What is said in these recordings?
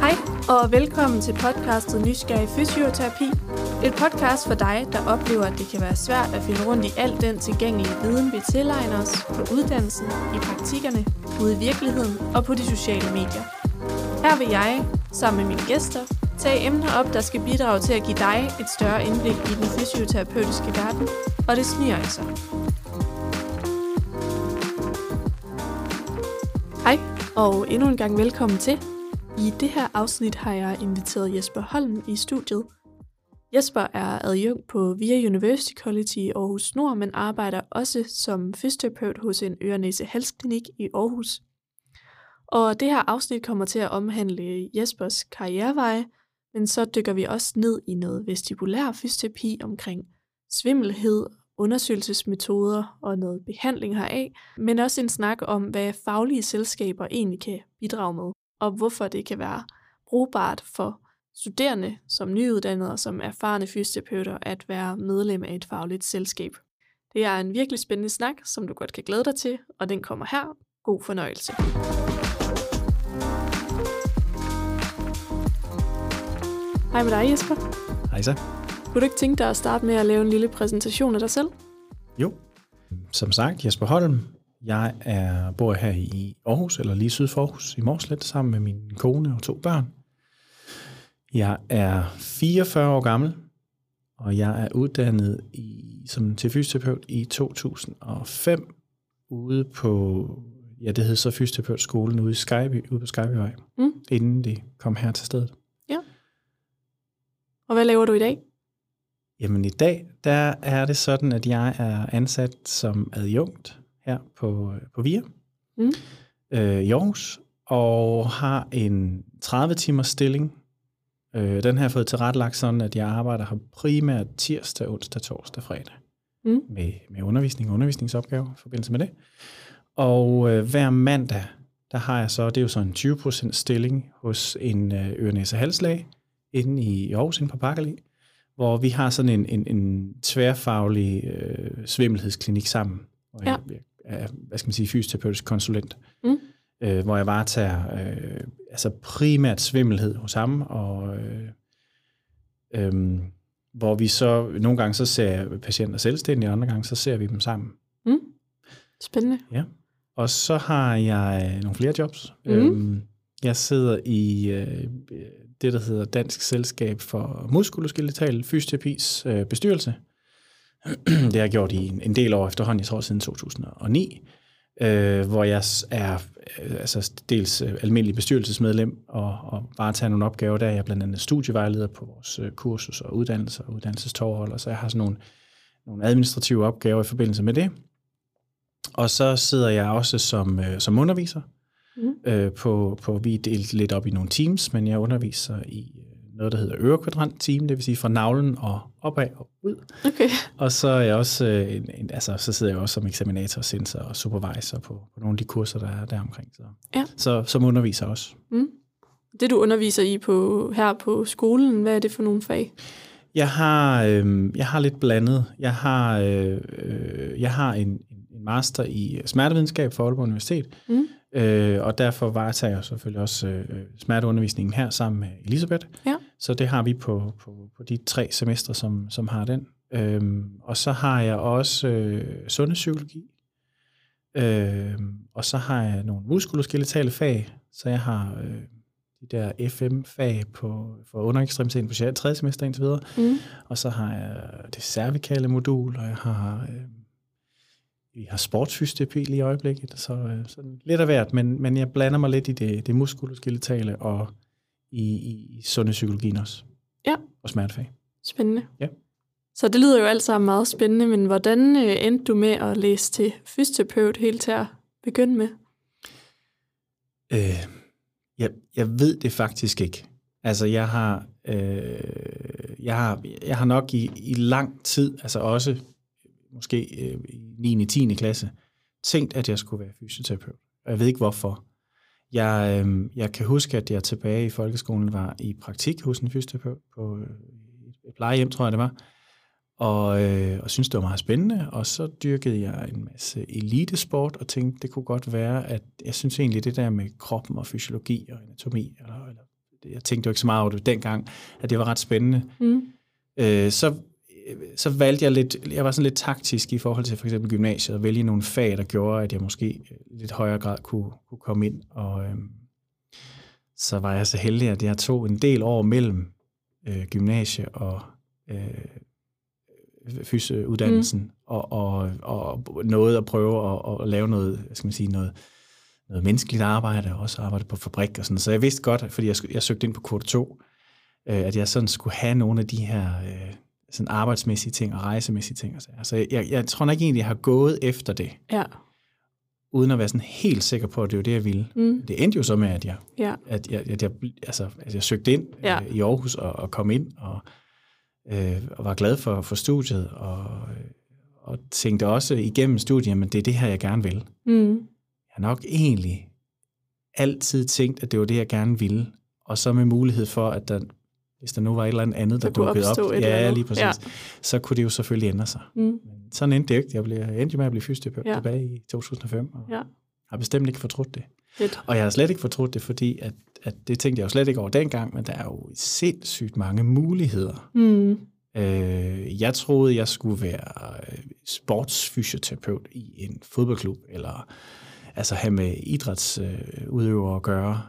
Hej og velkommen til podcastet Nysgerrig Fysioterapi. Et podcast for dig, der oplever, at det kan være svært at finde rundt i al den tilgængelige viden, vi tilegner os på uddannelsen, i praktikkerne, ude i virkeligheden og på de sociale medier. Her vil jeg, sammen med mine gæster, tage emner op, der skal bidrage til at give dig et større indblik i den fysioterapeutiske verden, og det sniger altså. Og endnu en gang velkommen til. I det her afsnit har jeg inviteret Jesper Holm i studiet. Jesper er adjunkt på VIA University College i Aarhus Nord, men arbejder også som fysioterapeut hos en ørenæse halsklinik i Aarhus. Og det her afsnit kommer til at omhandle Jespers karriereveje, men så dykker vi også ned i noget vestibulær fysioterapi omkring svimmelhed, undersøgelsesmetoder og noget behandling heraf, men også en snak om, hvad faglige selskaber egentlig kan bidrage med, og hvorfor det kan være brugbart for studerende som nyuddannede og som erfarne fysioterapeuter at være medlem af et fagligt selskab. Det er en virkelig spændende snak, som du godt kan glæde dig til, og den kommer her. God fornøjelse. Hej med dig, Jesper. Hej så. Kunne du ikke tænke dig at starte med at lave en lille præsentation af dig selv? Jo. Som sagt, Jesper Holm. Jeg er, bor her i Aarhus, eller lige syd for Aarhus, i Morslet, sammen med min kone og to børn. Jeg er 44 år gammel, og jeg er uddannet i, som til fysioterapeut i 2005 ude på, ja det hed så fysioterapeutskolen ude, i Skyby, ude på Skybyvej, mm. inden de kom her til stedet. Ja. Og hvad laver du i dag? Jamen i dag, der er det sådan, at jeg er ansat som adjunkt her på, på VIA mm. øh, i Aarhus, og har en 30 timers stilling. Øh, den har jeg fået tilrettelagt sådan, at jeg arbejder her primært tirsdag, onsdag, torsdag, fredag. Mm. Med, med undervisning og undervisningsopgaver i forbindelse med det. Og øh, hver mandag, der har jeg så, det er jo så en 20% stilling hos en øh, øre halslæge inde i Aarhus, inde på Pakkerli hvor vi har sådan en, en, en tværfaglig øh, svimmelhedsklinik sammen, hvor ja. jeg er, hvad skal man sige, fysioterapeutisk konsulent, mm. øh, hvor jeg varetager øh, altså primært svimmelhed hos ham, og øh, øh, hvor vi så, nogle gange så ser patienter selvstændigt, og andre gange så ser vi dem sammen. Mm. Spændende. Ja. Og så har jeg nogle flere jobs. Mm. Øhm, jeg sidder i øh, det, der hedder Dansk Selskab for Muskuloskeletal Fysioterapis øh, bestyrelse. det har jeg gjort i en, en del år efterhånden, jeg tror siden 2009, øh, hvor jeg er øh, altså dels øh, almindelig bestyrelsesmedlem og, og bare tager nogle opgaver. Der er jeg blandt andet studievejleder på vores øh, kursus og uddannelser og uddannelsestorhold, så jeg har sådan nogle, nogle administrative opgaver i forbindelse med det. Og så sidder jeg også som, øh, som underviser mm. øh, på, på, vi er delt lidt op i nogle teams, men jeg underviser i øh, noget, der hedder ørekvadrant team, det vil sige fra navlen og opad og ud. Okay. Og så er jeg også, øh, en, en, altså, så sidder jeg også som eksaminator, sensor og supervisor på, på nogle af de kurser, der er der omkring. Så, ja. så som underviser også. Mm. Det du underviser i på, her på skolen, hvad er det for nogle fag? Jeg har, øh, jeg har lidt blandet. Jeg har, øh, øh jeg har en, en master i smertevidenskab for Aalborg Universitet, mm. Øh, og derfor varetager jeg selvfølgelig også øh, smerteundervisningen her sammen med Elisabeth. Ja. Så det har vi på, på, på de tre semestre, som, som har den. Øhm, og så har jeg også øh, sundhedspsykologi. Øhm, og så har jeg nogle muskuloskeletale fag. Så jeg har øh, de der FM-fag på, for underekstremiteten på 3. semester indtil videre. Mm. Og så har jeg det cervikale modul, og jeg har... Øh, vi har sportsfysioterapi lige i øjeblikket, så øh, sådan lidt af hvert, men, men jeg blander mig lidt i det, det muskuloskeletale og i, i, i sundhedspsykologien også. Ja. Og smertefag. Spændende. Ja. Så det lyder jo alt sammen meget spændende, men hvordan øh, endte du med at læse til fysioterapeut helt til at begynde med? Øh, jeg, jeg ved det faktisk ikke. Altså jeg har, øh, jeg har, jeg har nok i, i lang tid, altså også måske øh, i 9. 10. klasse, tænkt, at jeg skulle være fysioterapeut. Og jeg ved ikke hvorfor. Jeg, øh, jeg kan huske, at jeg tilbage i folkeskolen var i praktik hos en fysioterapeut på øh, et plejehjem, tror jeg det var. og, øh, og synes det var meget spændende. Og så dyrkede jeg en masse elitesport, og tænkte, det kunne godt være, at jeg synes egentlig, det der med kroppen og fysiologi og anatomi, eller, eller jeg tænkte jo ikke så meget over det dengang, at det var ret spændende. Mm. Øh, så, så valgte jeg lidt, jeg var sådan lidt taktisk i forhold til for eksempel gymnasiet, at vælge nogle fag, der gjorde, at jeg måske lidt højere grad kunne, kunne komme ind. Og øh, så var jeg så heldig, at jeg tog en del år mellem øh, gymnasie og øh, fysuddannelsen, mm. og, og, og noget at prøve at, at lave noget, skal man sige, noget, noget menneskeligt arbejde, og også arbejde på fabrik og sådan Så jeg vidste godt, fordi jeg, jeg søgte ind på kvote 2, øh, at jeg sådan skulle have nogle af de her øh, sådan arbejdsmæssige ting og rejsemæssige ting. Og så altså, jeg, jeg, jeg tror nok egentlig, jeg har gået efter det. Ja. Uden at være sådan helt sikker på, at det var det, jeg ville. Mm. Det endte jo så med, at jeg, ja. at jeg, at jeg, altså, at jeg søgte ind ja. øh, i Aarhus og, og kom ind, og, øh, og var glad for, for studiet, og, og tænkte også igennem studiet, men det er det her, jeg gerne vil. Mm har nok egentlig altid tænkt, at det var det, jeg gerne ville. Og så med mulighed for, at der, hvis der nu var et eller andet, der, der dukkede op, ja, lige præcis, ja. så kunne det jo selvfølgelig ændre sig. Mm. Men sådan endte det ikke. Jeg, blev, jeg endte med at blive fysioterapeut ja. tilbage i 2005, og ja. har bestemt ikke fortrudt det. Fedt. Og jeg har slet ikke fortrudt det, fordi at, at det tænkte jeg jo slet ikke over dengang, men der er jo sindssygt mange muligheder. Mm. Øh, jeg troede, jeg skulle være sportsfysioterapeut i en fodboldklub, eller altså have med idrætsudøvere at gøre.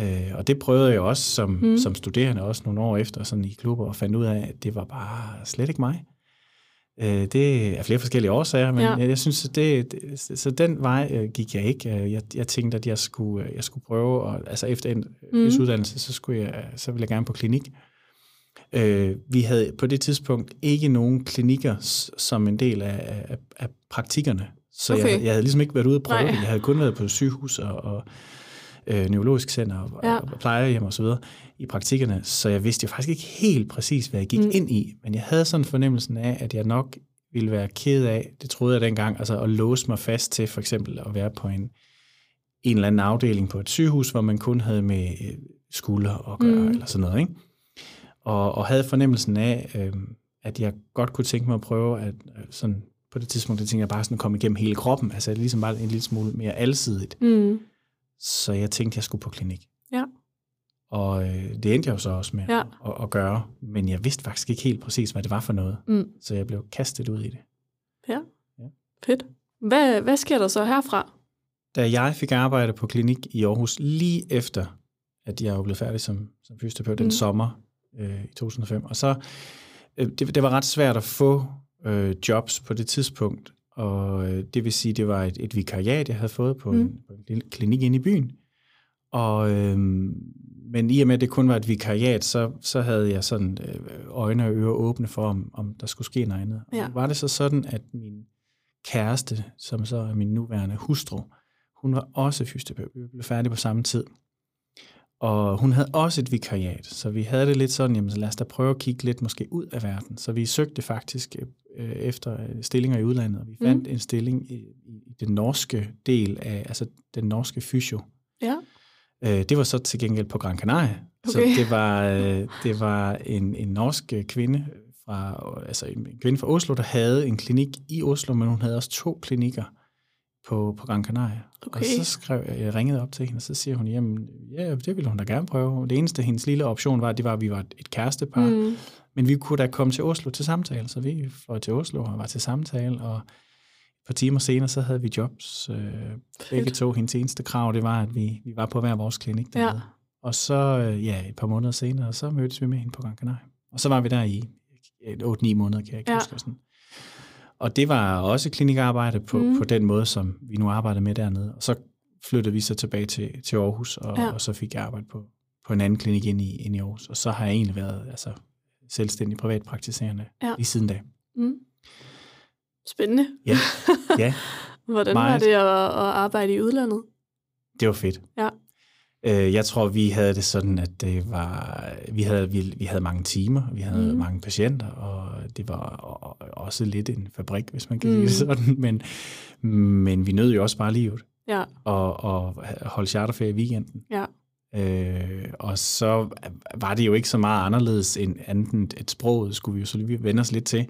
Øh, og det prøvede jeg også som, mm. som studerende, også nogle år efter sådan i klubber, og fandt ud af, at det var bare slet ikke mig. Øh, det er flere forskellige årsager, men ja. jeg, jeg synes, at det, det, så den vej øh, gik jeg ikke. Jeg, jeg tænkte, at jeg skulle, jeg skulle prøve, og, altså efter en mm. uddannelse, så, skulle jeg, så ville jeg gerne på klinik. Øh, vi havde på det tidspunkt ikke nogen klinikker som en del af, af, af praktikkerne. Så okay. jeg, jeg havde ligesom ikke været ude og prøve Nej. det. Jeg havde kun været på sygehus og, og øh, neurologisk center og, ja. og plejehjem og så videre i praktikkerne, så jeg vidste jo faktisk ikke helt præcis, hvad jeg gik mm. ind i, men jeg havde sådan fornemmelsen af, at jeg nok ville være ked af, det troede jeg dengang, altså at låse mig fast til for eksempel at være på en, en eller anden afdeling på et sygehus, hvor man kun havde med øh, skulder at gøre, mm. eller sådan noget, ikke? Og, og havde fornemmelsen af, øh, at jeg godt kunne tænke mig at prøve at øh, sådan på det tidspunkt, der tænkte jeg bare sådan at komme igennem hele kroppen, altså ligesom bare en lille smule mere alsidigt. Mm. Så jeg tænkte, jeg skulle på klinik. Ja. Og øh, det endte jeg jo så også med ja. at, at gøre, men jeg vidste faktisk ikke helt præcis, hvad det var for noget. Mm. Så jeg blev kastet ud i det. Ja, ja. fedt. Hvad, hvad sker der så herfra? Da jeg fik arbejde på klinik i Aarhus, lige efter, at jeg var blevet færdig som, som fysioterapeut mm. den sommer øh, i 2005, og så, øh, det, det var ret svært at få øh, jobs på det tidspunkt, og øh, det vil sige, det var et, et vikariat, jeg havde fået på, mm. en, på en lille klinik inde i byen. Og, øh, men i og med, at det kun var et vikariat, så, så havde jeg sådan øh, øjne og ører åbne for, om, om der skulle ske noget andet. Ja. Og var det så sådan, at min kæreste, som så er min nuværende hustru, hun var også fysioterapeut. Vi blev færdige på samme tid. Og hun havde også et vikariat, så vi havde det lidt sådan, jamen så lad os da prøve at kigge lidt måske ud af verden. Så vi søgte faktisk øh, efter stillinger i udlandet, og vi fandt mm. en stilling i, i den norske del af, altså den norske fysio. Ja. Øh, det var så til gengæld på Gran Canaria. Okay. Så det var, øh, det var en, en norsk kvinde, fra, altså en kvinde fra Oslo, der havde en klinik i Oslo, men hun havde også to klinikker på, på Gran Canaria. Okay. Og så skrev jeg, jeg ringede op til hende, og så siger hun, jamen, ja, det ville hun da gerne prøve. Det eneste, hendes lille option var, det var, at vi var et kærestepar. Mm. Men vi kunne da komme til Oslo til samtale, så vi fløj til Oslo og var til samtale, og et par timer senere, så havde vi jobs. Øh, begge to, hendes eneste krav, det var, at vi, vi var på hver vores klinik dernede. Ja. Og så, øh, ja, et par måneder senere, så mødtes vi med hende på Gran Canaria. Og så var vi der i 8-9 måneder, kan jeg ikke ja. huske. Sådan. Og det var også klinikarbejde på, mm. på den måde, som vi nu arbejder med dernede. Og så flyttede vi så tilbage til, til Aarhus, og, ja. og så fik jeg arbejde på, på en anden klinik ind i, ind i Aarhus. Og så har jeg egentlig været altså, selvstændig privatpraktiserende ja. i siden da. Mm. Spændende. Ja. ja. Hvordan Meget. var det at, at arbejde i udlandet? Det var fedt. Ja. Øh, jeg tror, vi havde det sådan, at det var, vi havde, vi, vi havde mange timer, vi havde mm. mange patienter, og det var også lidt en fabrik, hvis man kan mm. sige det sådan, men, men vi nød jo også bare livet. Ja. Og, og holde charterferie i weekenden. Ja. Øh, og så var det jo ikke så meget anderledes end andet et sprog, skulle vi jo så lige vende os lidt til.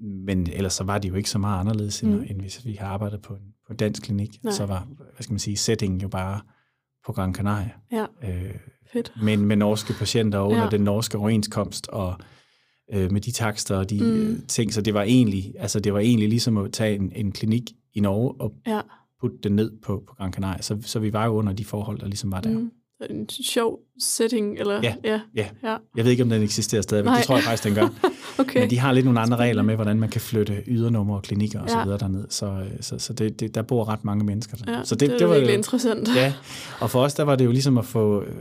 men ellers så var det jo ikke så meget anderledes, end, Mm. end hvis vi har arbejdet på en, på en dansk klinik. Nej. Så var, hvad skal man sige, settingen jo bare på Gran Canaria. Ja, Øh, fedt. men med norske patienter under Ja. den norske overenskomst og øh, med de takster og de Mm. mm. øh, ting. Så det var egentlig, altså det var egentlig ligesom at tage en, en klinik i Norge og Ja. putte den ned på, på Gran Canaria. Så, så vi var jo under de forhold, der ligesom var der. Mm. En sjov setting, eller? Ja. ja. Ja. ja. Jeg ved ikke, om den eksisterer stadigvæk. Nej. Det tror jeg faktisk, den gør. Okay. Men de har lidt nogle andre regler med, hvordan man kan flytte ydernumre og klinikker og så Ja. videre derned. Så, øh, så, så det, det, der bor ret mange mennesker der. ja, så det, det er var virkelig interessant. Ja, og for os der var det jo ligesom at få, øh,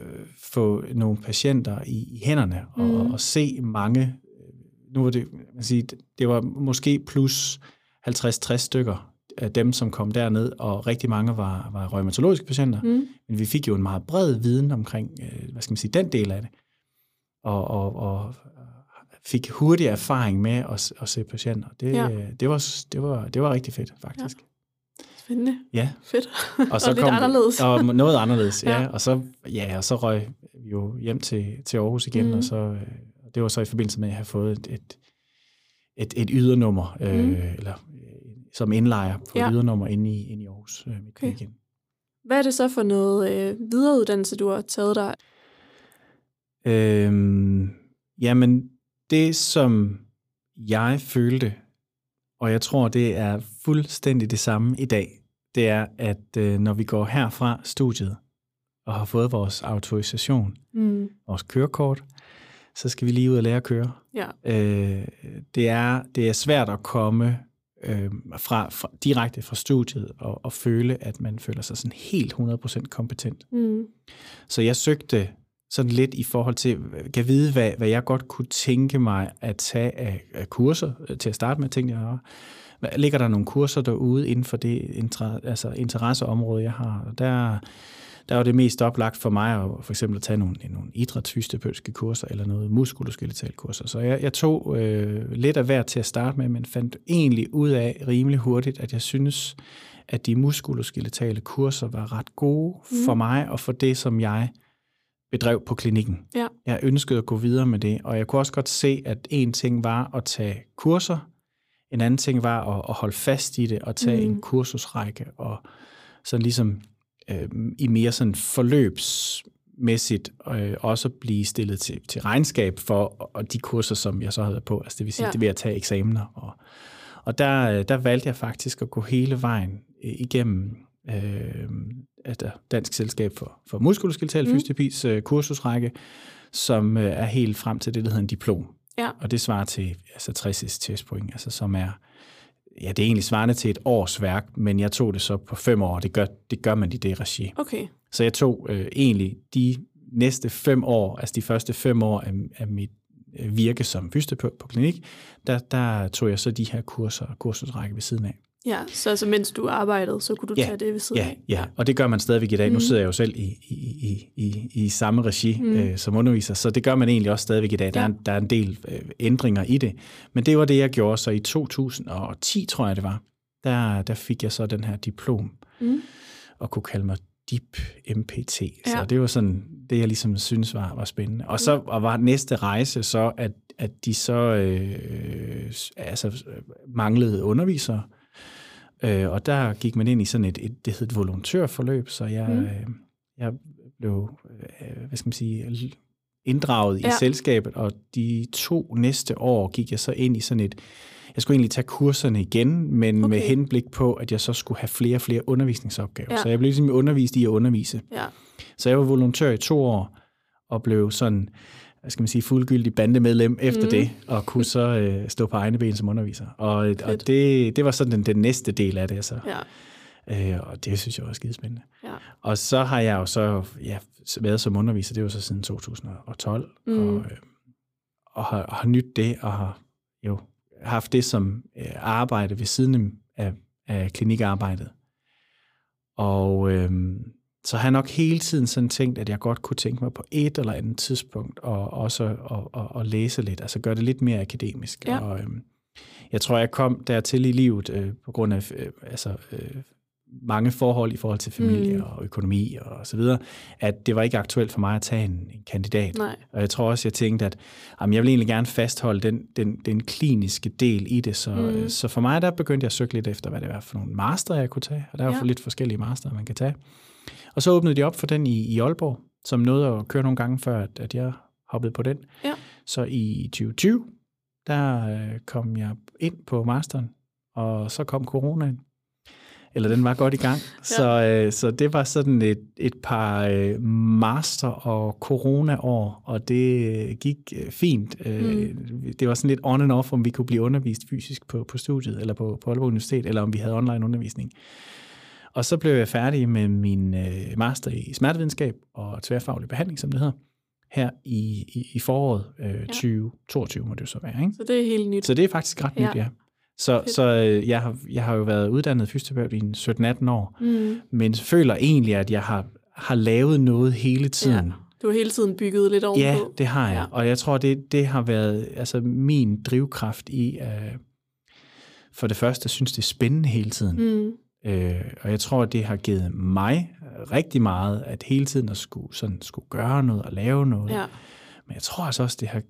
få nogle patienter i, i hænderne og, mm. og se mange. øh, Nu var det, man kan sige, det var måske plus 50-60 stykker dem, som kom derned, og rigtig mange var, var rheumatologiske patienter. Mm. Mm. Men vi fik jo en meget bred viden omkring, øh, hvad skal man sige, den del af det. Og, og, og fik hurtig erfaring med at, at se patienter. Det, Ja. ja. det, var, det, var, det var rigtig fedt, faktisk. Spændende. Ja. Fedt. Og, så lidt kom, anderledes. Og noget anderledes, ja. Ja. ja. Og så, ja, og så røg vi jo hjem til, til Aarhus igen, mm. og så, øh, det var så i forbindelse med at have fået et, et, et, et ydernummer, øh, Mhm. eller øh, som indlejer på Ja. ydernummer inde i, inde i Aarhus øh, midt Okay. Hvad er det så for noget øh, videreuddannelse, du har taget dig? Øhm, jamen, det som jeg følte, og jeg tror, det er fuldstændig det samme i dag, det er, at øh, når vi går herfra studiet og har fået vores autorisation, Mm. vores kørekort, så skal vi lige ud og lære at køre. Ja. Øh, det, er, det er svært at komme øh, fra, fra, direkte fra studiet og, og føle, at man føler sig sådan helt 100% kompetent. Mm. Så jeg søgte sådan lidt i forhold til, kan vide, hvad, hvad jeg godt kunne tænke mig at tage af, af kurser. Til at starte med tænkte jeg, "Hvad- ligger der nogle kurser derude inden for det inter, altså interesseområde, jeg har? Der, der var det mest oplagt for mig at for eksempel at tage nogle, nogle idrætsfysioterapeutiske kurser eller noget muskuloskeletale kurser. Så jeg, jeg tog øh, lidt af hvert til at starte med, men fandt egentlig ud af rimelig hurtigt, at jeg synes, at de muskuloskeletale kurser var ret gode mm. for mig og for det, som jeg bedrev på klinikken. Ja. Jeg ønskede at gå videre med det, og jeg kunne også godt se, at en ting var at tage kurser, en anden ting var at, at holde fast i det og tage mm. en kursusrække og sådan ligesom øh, i mere sådan forløbsmæssigt øh, også blive stillet til, til regnskab for og de kurser, som jeg så havde på, altså det vil sige, Ja. det ved at tage eksamener. Og, og der, øh, der valgte jeg faktisk at gå hele vejen øh, igennem øh, altså Dansk Selskab for, for Muskuloskeletal Mm. Fysioterapis øh, kursusrække, som øh, er helt frem til det, der hedder en diplom. Ja. Og det svarer til altså 60 testpoint, altså som er, ja, det er egentlig svarende til et års værk, men jeg tog det så på fem år, og det gør, det gør man i det regi. Okay. Så jeg tog øh, egentlig de næste fem år, altså de første fem år af, af mit øh, virke som fysioterapeut på klinik, der, der tog jeg så de her kurser og kursusrække ved siden af. Ja, så altså, mens du arbejdede, så kunne du Ja, tage det ved siden Ja, af? ja, og det gør man stadigvæk i dag. Nu Mm. sidder jeg jo selv i, i, i, i, i samme regi Mm. mm. øh, som underviser, så det gør man egentlig også stadigvæk i dag. Der, Ja. er, der er en del øh, ændringer i det. Men det var det, jeg gjorde. Så i 2010, tror jeg det var, der, der fik jeg så den her diplom Mm. og kunne kalde mig DIP MPT. Så Ja. det var sådan det, jeg ligesom synes var, var spændende. Og så og var næste rejse så, at, at de så øh, altså, øh, manglede undervisere. Øh, og der gik man ind i sådan et, et det hed et volontørforløb, så jeg, Mm. øh, jeg blev, øh, hvad skal man sige, inddraget ja. I selskabet, og de to næste år gik jeg så ind i sådan et, jeg skulle egentlig tage kurserne igen, men okay. med henblik på, at jeg så skulle have flere og flere undervisningsopgaver. Ja. Så jeg blev ligesom undervist i at undervise. Ja. Så jeg var volontør i to år, og blev sådan, hvad skal man sige, fuldgyldig bandemedlem efter mm. det, og kunne så øh, stå på egne ben som underviser. Og, Fedt. og det, det var sådan den, den næste del af det, så. Ja. Øh, og det synes jeg var skidespændende. Ja. Og så har jeg jo så ja, været som underviser, det var så siden 2012, Mm. mm. og, øh, og har, har nyt det, og har jo haft det som øh, arbejde ved siden af, af klinikarbejdet. Og øh, så har jeg nok hele tiden sådan tænkt, at jeg godt kunne tænke mig på et eller andet tidspunkt, og også at, at, at læse lidt, altså gøre det lidt mere akademisk. Ja. Og, øh, jeg tror, jeg kom dertil i livet øh, på grund af øh, altså, øh, mange forhold i forhold til familie mm. og økonomi og så videre, at det var ikke aktuelt for mig at tage en, en kandidat. Nej. Og jeg tror også, jeg tænkte, at jamen, jeg vil egentlig gerne fastholde den, den, den kliniske del i det. Så, mm. så for mig, der begyndte jeg at søge lidt efter, hvad det var for nogle master, jeg kunne tage. Og der er ja. jo lidt forskellige master, man kan tage. Og så åbnede de op for den i, i Aalborg, som nåede at køre nogle gange før, at, at jeg hoppede på den. Ja. Så i 2020, der øh, kom jeg ind på masteren, og så kom coronaen. Eller den var godt i gang. ja. så, øh, så det var sådan et, et par øh, master- og corona-år, og det gik øh, fint. Øh, mm. Det var sådan lidt on and off, om vi kunne blive undervist fysisk på, på studiet, eller på, på Aalborg Universitet, eller om vi havde online undervisning. Og så blev jeg færdig med min øh, master i smertevidenskab og tværfaglig behandling, som det hedder, her i, i, i foråret øh, ja. 2022, må det jo så være. Ikke? Så det er helt nyt. Så det er faktisk ret nyt, ja. ja. Så, så øh, jeg, har, jeg har jo været uddannet fysioterapeut i 17-18 år, mm. men føler egentlig, at jeg har, har lavet noget hele tiden. Ja. Du har hele tiden bygget lidt ovenpå. Ja, det har jeg. Ja. Og jeg tror, det, det har været altså, min drivkraft i, uh, for det første, synes, det er spændende hele tiden. Mm. Øh, og jeg tror, det har givet mig rigtig meget, at hele tiden at skulle, sådan, skulle gøre noget og lave noget. Ja. Men jeg tror altså også, det har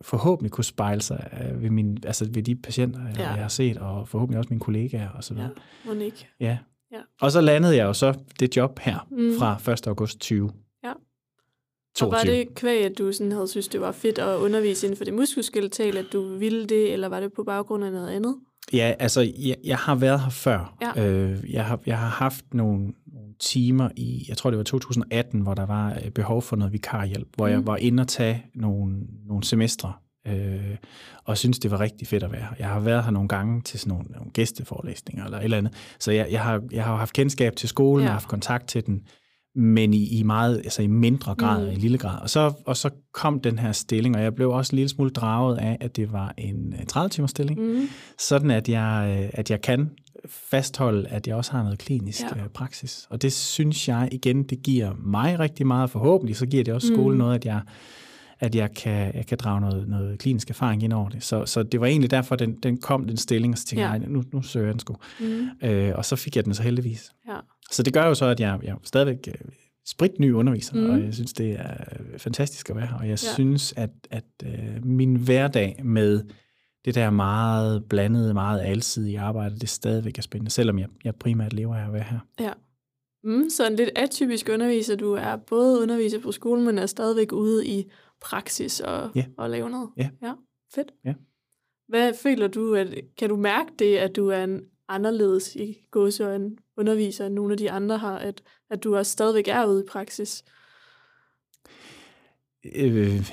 forhåbentlig kunne spejle sig øh, ved, min, altså ved de patienter, ja. jeg har set, og forhåbentlig også mine kollegaer og så videre. Ja, Monique. Ja. ja. Og så landede jeg jo så det job her mm. fra 1. august 20. Ja. 22. Og var det kvæg, at du sådan havde synes, det var fedt at undervise inden for det muskelskeletale, at du ville det, eller var det på baggrund af noget andet? Ja, altså, jeg, jeg har været her før. Ja. Øh, jeg, har, jeg har haft nogle, nogle timer i, jeg tror det var 2018, hvor der var øh, behov for noget vikarhjælp, hvor mm. jeg var inde og tage nogle, nogle semestre, øh, og synes det var rigtig fedt at være her. Jeg har været her nogle gange til sådan nogle, nogle gæsteforelæsninger eller et eller andet, så jeg, jeg, har, jeg har haft kendskab til skolen, ja. og haft kontakt til den, men i, i meget, altså i mindre grad, mm. i lille grad. Og så, og så kom den her stilling, og jeg blev også en lille smule draget af, at det var en 30-timers stilling, mm. sådan at jeg, øh, at jeg kan fastholde, at jeg også har noget klinisk ja. Øh, praksis. Og det synes jeg igen, det giver mig rigtig meget, forhåbentlig så giver det også skolen mm. noget, at jeg at jeg kan, jeg kan drage noget, noget klinisk erfaring ind over det. Så, så det var egentlig derfor, den, den kom, den stilling, og så tænkte jeg, ja. nu, nu søger jeg den sgu. Mm. Øh, og så fik jeg den så heldigvis. Ja. Så det gør jo så, at jeg, jeg er stadigvæk øh, spritny underviser, mm. og jeg synes, det er fantastisk at være her. Og jeg ja. synes, at, at uh, min hverdag med det der meget blandede, meget alsidige arbejde, det stadigvæk er spændende, selvom jeg, jeg primært lever af at være her. Ja. Mm, så en lidt atypisk underviser. Du er både underviser på skolen, men er stadigvæk ude i praksis og, ja. og lave noget. Ja. ja. Fedt. Ja. Hvad føler du, at, kan du mærke det, at du er en anderledes i gåsøjne underviser, end nogle af de andre har, at, at du også stadigvæk er ude i praksis? Øh,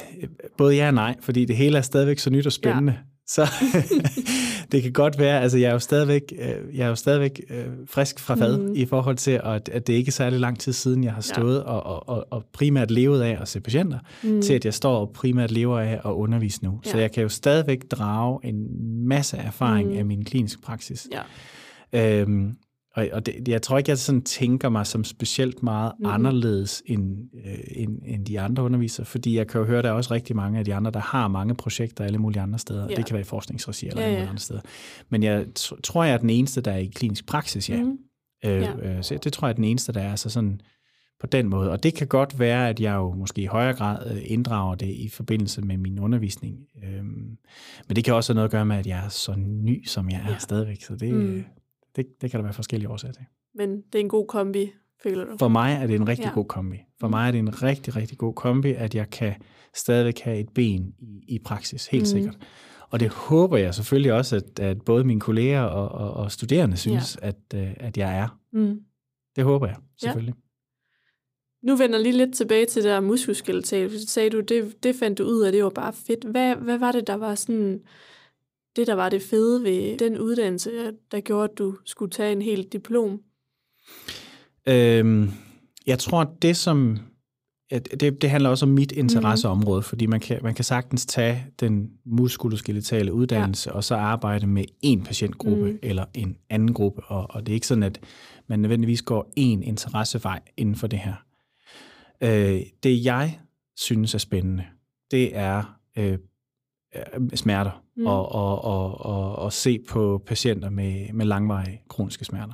både ja og nej, fordi det hele er stadigvæk så nyt og spændende. Ja. Så det kan godt være, altså jeg er jo stadigvæk, øh, jeg er jo stadigvæk øh, frisk fra fad mm. i forhold til, at, at det ikke er særlig lang tid siden, jeg har stået ja. og, og, og primært levet af at se patienter, mm. til at jeg står og primært lever af at undervise nu. Ja. Så jeg kan jo stadigvæk drage en masse erfaring mm. af min kliniske praksis. Ja. Øhm, og, og det, jeg tror ikke, jeg sådan tænker mig som specielt meget mm. anderledes end, øh, end, end de andre undervisere, fordi jeg kan jo høre, at der er også rigtig mange af de andre, der har mange projekter alle mulige andre steder. Ja. Det kan være i forskningsregi eller ja, ja. andre steder. Men jeg tror, jeg er den eneste, der er i klinisk praksis, ja. Mm. Øh, ja. Øh, så det tror jeg er den eneste, der er altså sådan på den måde. Og det kan godt være, at jeg jo måske i højere grad øh, inddrager det i forbindelse med min undervisning. Øhm, men det kan også have noget at gøre med, at jeg er så ny, som jeg er ja. stadigvæk. Så det, mm det, det kan der være forskellige årsager til. Men det er en god kombi, føler du? For mig er det en rigtig ja. god kombi. For mig er det en rigtig, rigtig god kombi, at jeg kan stadigvæk have et ben i, i praksis, helt mm. sikkert. Og det håber jeg selvfølgelig også, at, at både mine kolleger og, og, og studerende synes, ja. at, uh, at jeg er. Mm. Det håber jeg selvfølgelig. Ja. Nu vender lige lidt tilbage til det der muskelskeletal. Så sagde du, det, det fandt du ud af, det var bare fedt. Hvad, hvad var det, der var sådan det, der var det fede ved den uddannelse, der gjorde, at du skulle tage en helt diplom? Øhm, jeg tror, det som... Det, det handler også om mit interesseområde, mm. fordi man kan, man kan sagtens tage den muskuloskeletale uddannelse ja. og så arbejde med en patientgruppe mm. eller en anden gruppe, og, og det er ikke sådan, at man nødvendigvis går en interessevej inden for det her. Øh, det jeg synes er spændende, det er øh, smerter mm. og, og, og, og, og se på patienter med, med langvarige kroniske smerter.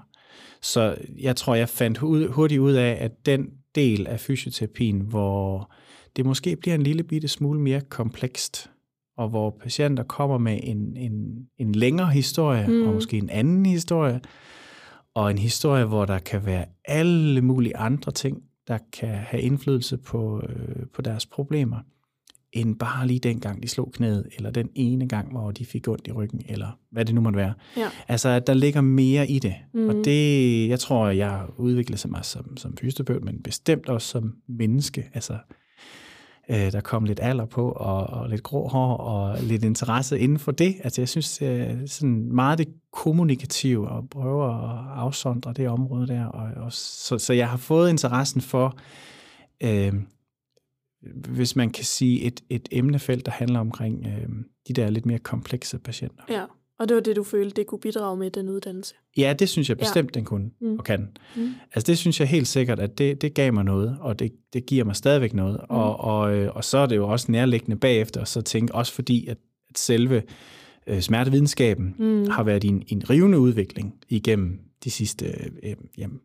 så jeg tror, jeg fandt hurtigt ud af, at den del af fysioterapien, hvor det måske bliver en lille bitte smule mere komplekst, og hvor patienter kommer med en, en, en længere historie, mm. og måske en anden historie, og en historie, hvor der kan være alle mulige andre ting, der kan have indflydelse på, øh, på deres problemer, end bare lige den gang, de slog knæet, eller den ene gang, hvor de fik ondt i ryggen, eller hvad det nu måtte være. Ja. Altså, at der ligger mere i det. Mm. Og det, jeg tror, jeg har udviklet sig mig som, som fysioterapeut, men bestemt også som menneske. Altså, øh, der kom lidt alder på, og, og lidt grå hår, og lidt interesse inden for det. Altså, jeg synes, øh, sådan meget det kommunikative, og prøver at afsondre det område der. Og, og, så, så jeg har fået interessen for, øh, hvis man kan sige, et, et emnefelt, der handler omkring øh, de der lidt mere komplekse patienter. Ja. Og det var det, du følte, det kunne bidrage med den uddannelse? Ja, det synes jeg bestemt, ja. den kunne mm. og kan. Mm. Altså det synes jeg helt sikkert, at det, det gav mig noget, og det, det giver mig stadigvæk noget. Mm. Og, og, øh, og så er det jo også nærliggende bagefter, så tænke også fordi, at, at selve øh, smertevidenskaben mm. har været i en, en rivende udvikling igennem de sidste øh, jamen,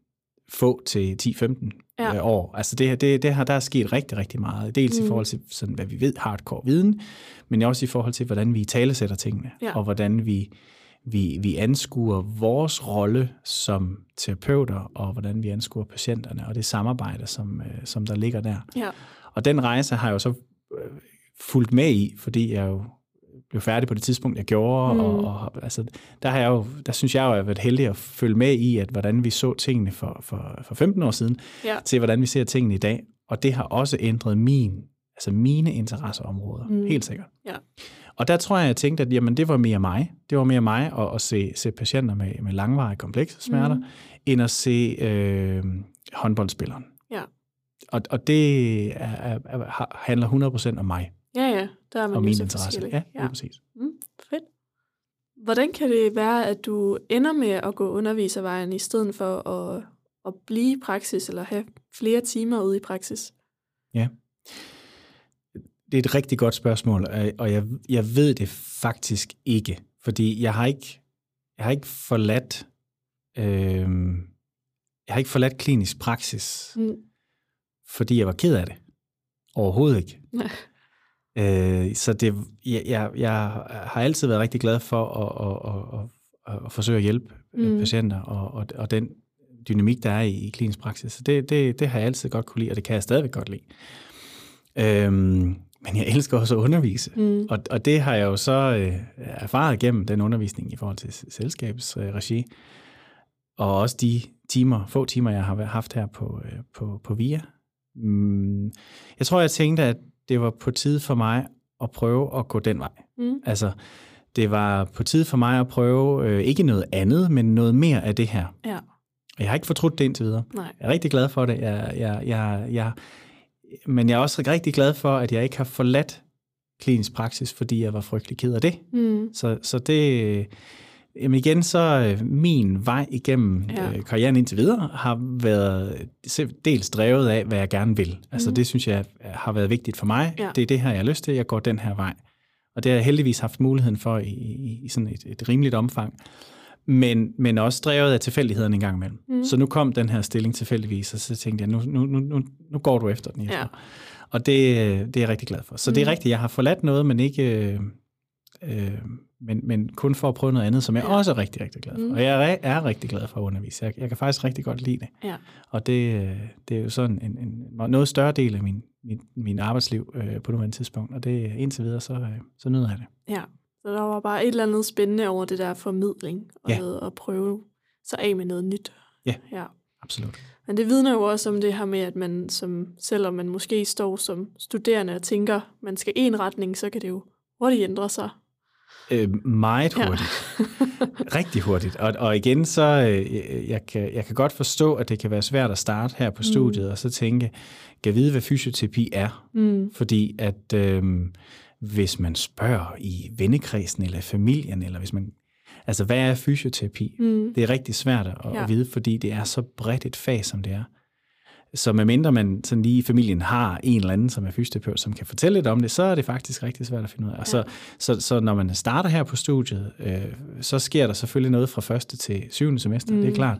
få til 10-15 ja. øh, år. Altså det, det, det har, der er sket rigtig, rigtig meget. Dels mm. i forhold til, sådan, hvad vi ved, hardcore viden, men også i forhold til, hvordan vi talesætter tingene, ja. og hvordan vi, vi, vi anskuer vores rolle som terapeuter, og hvordan vi anskuer patienterne, og det samarbejde, som, øh, som der ligger der. Ja. Og den rejse har jeg jo så øh, fulgt med i, fordi jeg jo blev færdig på det tidspunkt, jeg gjorde. Mm. Og, og, altså, der, har jeg jo, der synes jeg jo, at jeg har været heldig at følge med i, at hvordan vi så tingene for, for, for 15 år siden, ja. til hvordan vi ser tingene i dag. Og det har også ændret min, altså mine interesseområder, mm. helt sikkert. Ja. Og der tror jeg, jeg tænkte, at jamen, det var mere mig. Det var mere mig at, at se, se patienter med, med langvarige komplekse smerter, mm. end at se øh, håndboldspilleren. Ja. Og, og det er, er, er, handler 100% om mig. Ja, ja. Der er man og min interesse. Ja, ja, præcis. Mm, fedt. Hvordan kan det være, at du ender med at gå underviservejen, i stedet for at, at blive i praksis, eller have flere timer ude i praksis? Ja. Det er et rigtig godt spørgsmål, og jeg, jeg ved det faktisk ikke, fordi jeg har ikke, jeg har ikke forladt, øh, jeg har ikke forladt klinisk praksis, mm. fordi jeg var ked af det. Overhovedet ikke. Øh, så det, jeg, jeg, har altid været rigtig glad for at, at, at, at, forsøge at hjælpe øh, mm. patienter, og, og, og den dynamik, der er i, i klinisk praksis. Så det, det, det har jeg altid godt kunne lide, og det kan jeg stadigvæk godt lide. Øhm, men jeg elsker også at undervise, mm. og, og det har jeg jo så øh, erfaret gennem den undervisning i forhold til selskabets øh, og også de timer, få timer, jeg har haft her på, øh, på, på VIA. Mm, jeg tror, jeg tænkte, at det var på tide for mig at prøve at gå den vej. Mm. Altså, det var på tide for mig at prøve øh, ikke noget andet, men noget mere af det her. Ja. Jeg har ikke fortrudt det indtil videre. Nej. Jeg er rigtig glad for det. Jeg, jeg, jeg, jeg, men jeg er også rigtig glad for, at jeg ikke har forladt klinisk praksis, fordi jeg var frygtelig ked af det. Mm. Så, så det, Jamen igen, så øh, min vej igennem ja. øh, karrieren indtil videre har været dels drevet af, hvad jeg gerne vil. Altså mm. det synes jeg har været vigtigt for mig. Ja. Det er det her, jeg har lyst til. Jeg går den her vej. Og det har jeg heldigvis haft muligheden for i, i, i sådan et, et rimeligt omfang. Men, men også drevet af tilfældigheden en gang imellem. Mm. Så nu kom den her stilling tilfældigvis, og så tænkte jeg, nu, nu, nu, nu går du efter den. Ja. Og det, det er jeg rigtig glad for. Så mm. det er mm. rigtigt, jeg har forladt noget, men ikke... Øh, men, men kun for at prøve noget andet, som jeg ja. også er rigtig, rigtig glad for. Mm. Og jeg er, er rigtig glad for at undervise. Jeg, jeg kan faktisk rigtig godt lide det. Ja. Og det, det er jo sådan en, en noget større del af min, min, min arbejdsliv øh, på nuværende tidspunkt, og det indtil videre, så, øh, så nyder jeg det. Ja, så der var bare et eller andet spændende over det der formidling, og ja. at prøve sig af med noget nyt. Ja, ja, absolut. Men det vidner jo også om det her med, at man, som, selvom man måske står som studerende og tænker, man skal en retning, så kan det jo hurtigt ændre sig Øh, meget hurtigt. Ja. Rigtig hurtigt. Og, og igen, så øh, jeg, kan, jeg kan godt forstå, at det kan være svært at starte her på mm. studiet, mm. og så tænke, kan vide, hvad fysioterapi er? Mm. Fordi at øh, hvis man spørger i vennekredsen, eller familien, eller hvis man... Altså, hvad er fysioterapi? Mm. Det er rigtig svært at, ja. at vide, fordi det er så bredt et fag, som det er. Så medmindre man sådan lige i familien har en eller anden, som er fysioterapeut, som kan fortælle lidt om det, så er det faktisk rigtig svært at finde ud af. Ja. Så, så, så når man starter her på studiet, øh, så sker der selvfølgelig noget fra første til syvende semester, mm. det er mm. klart.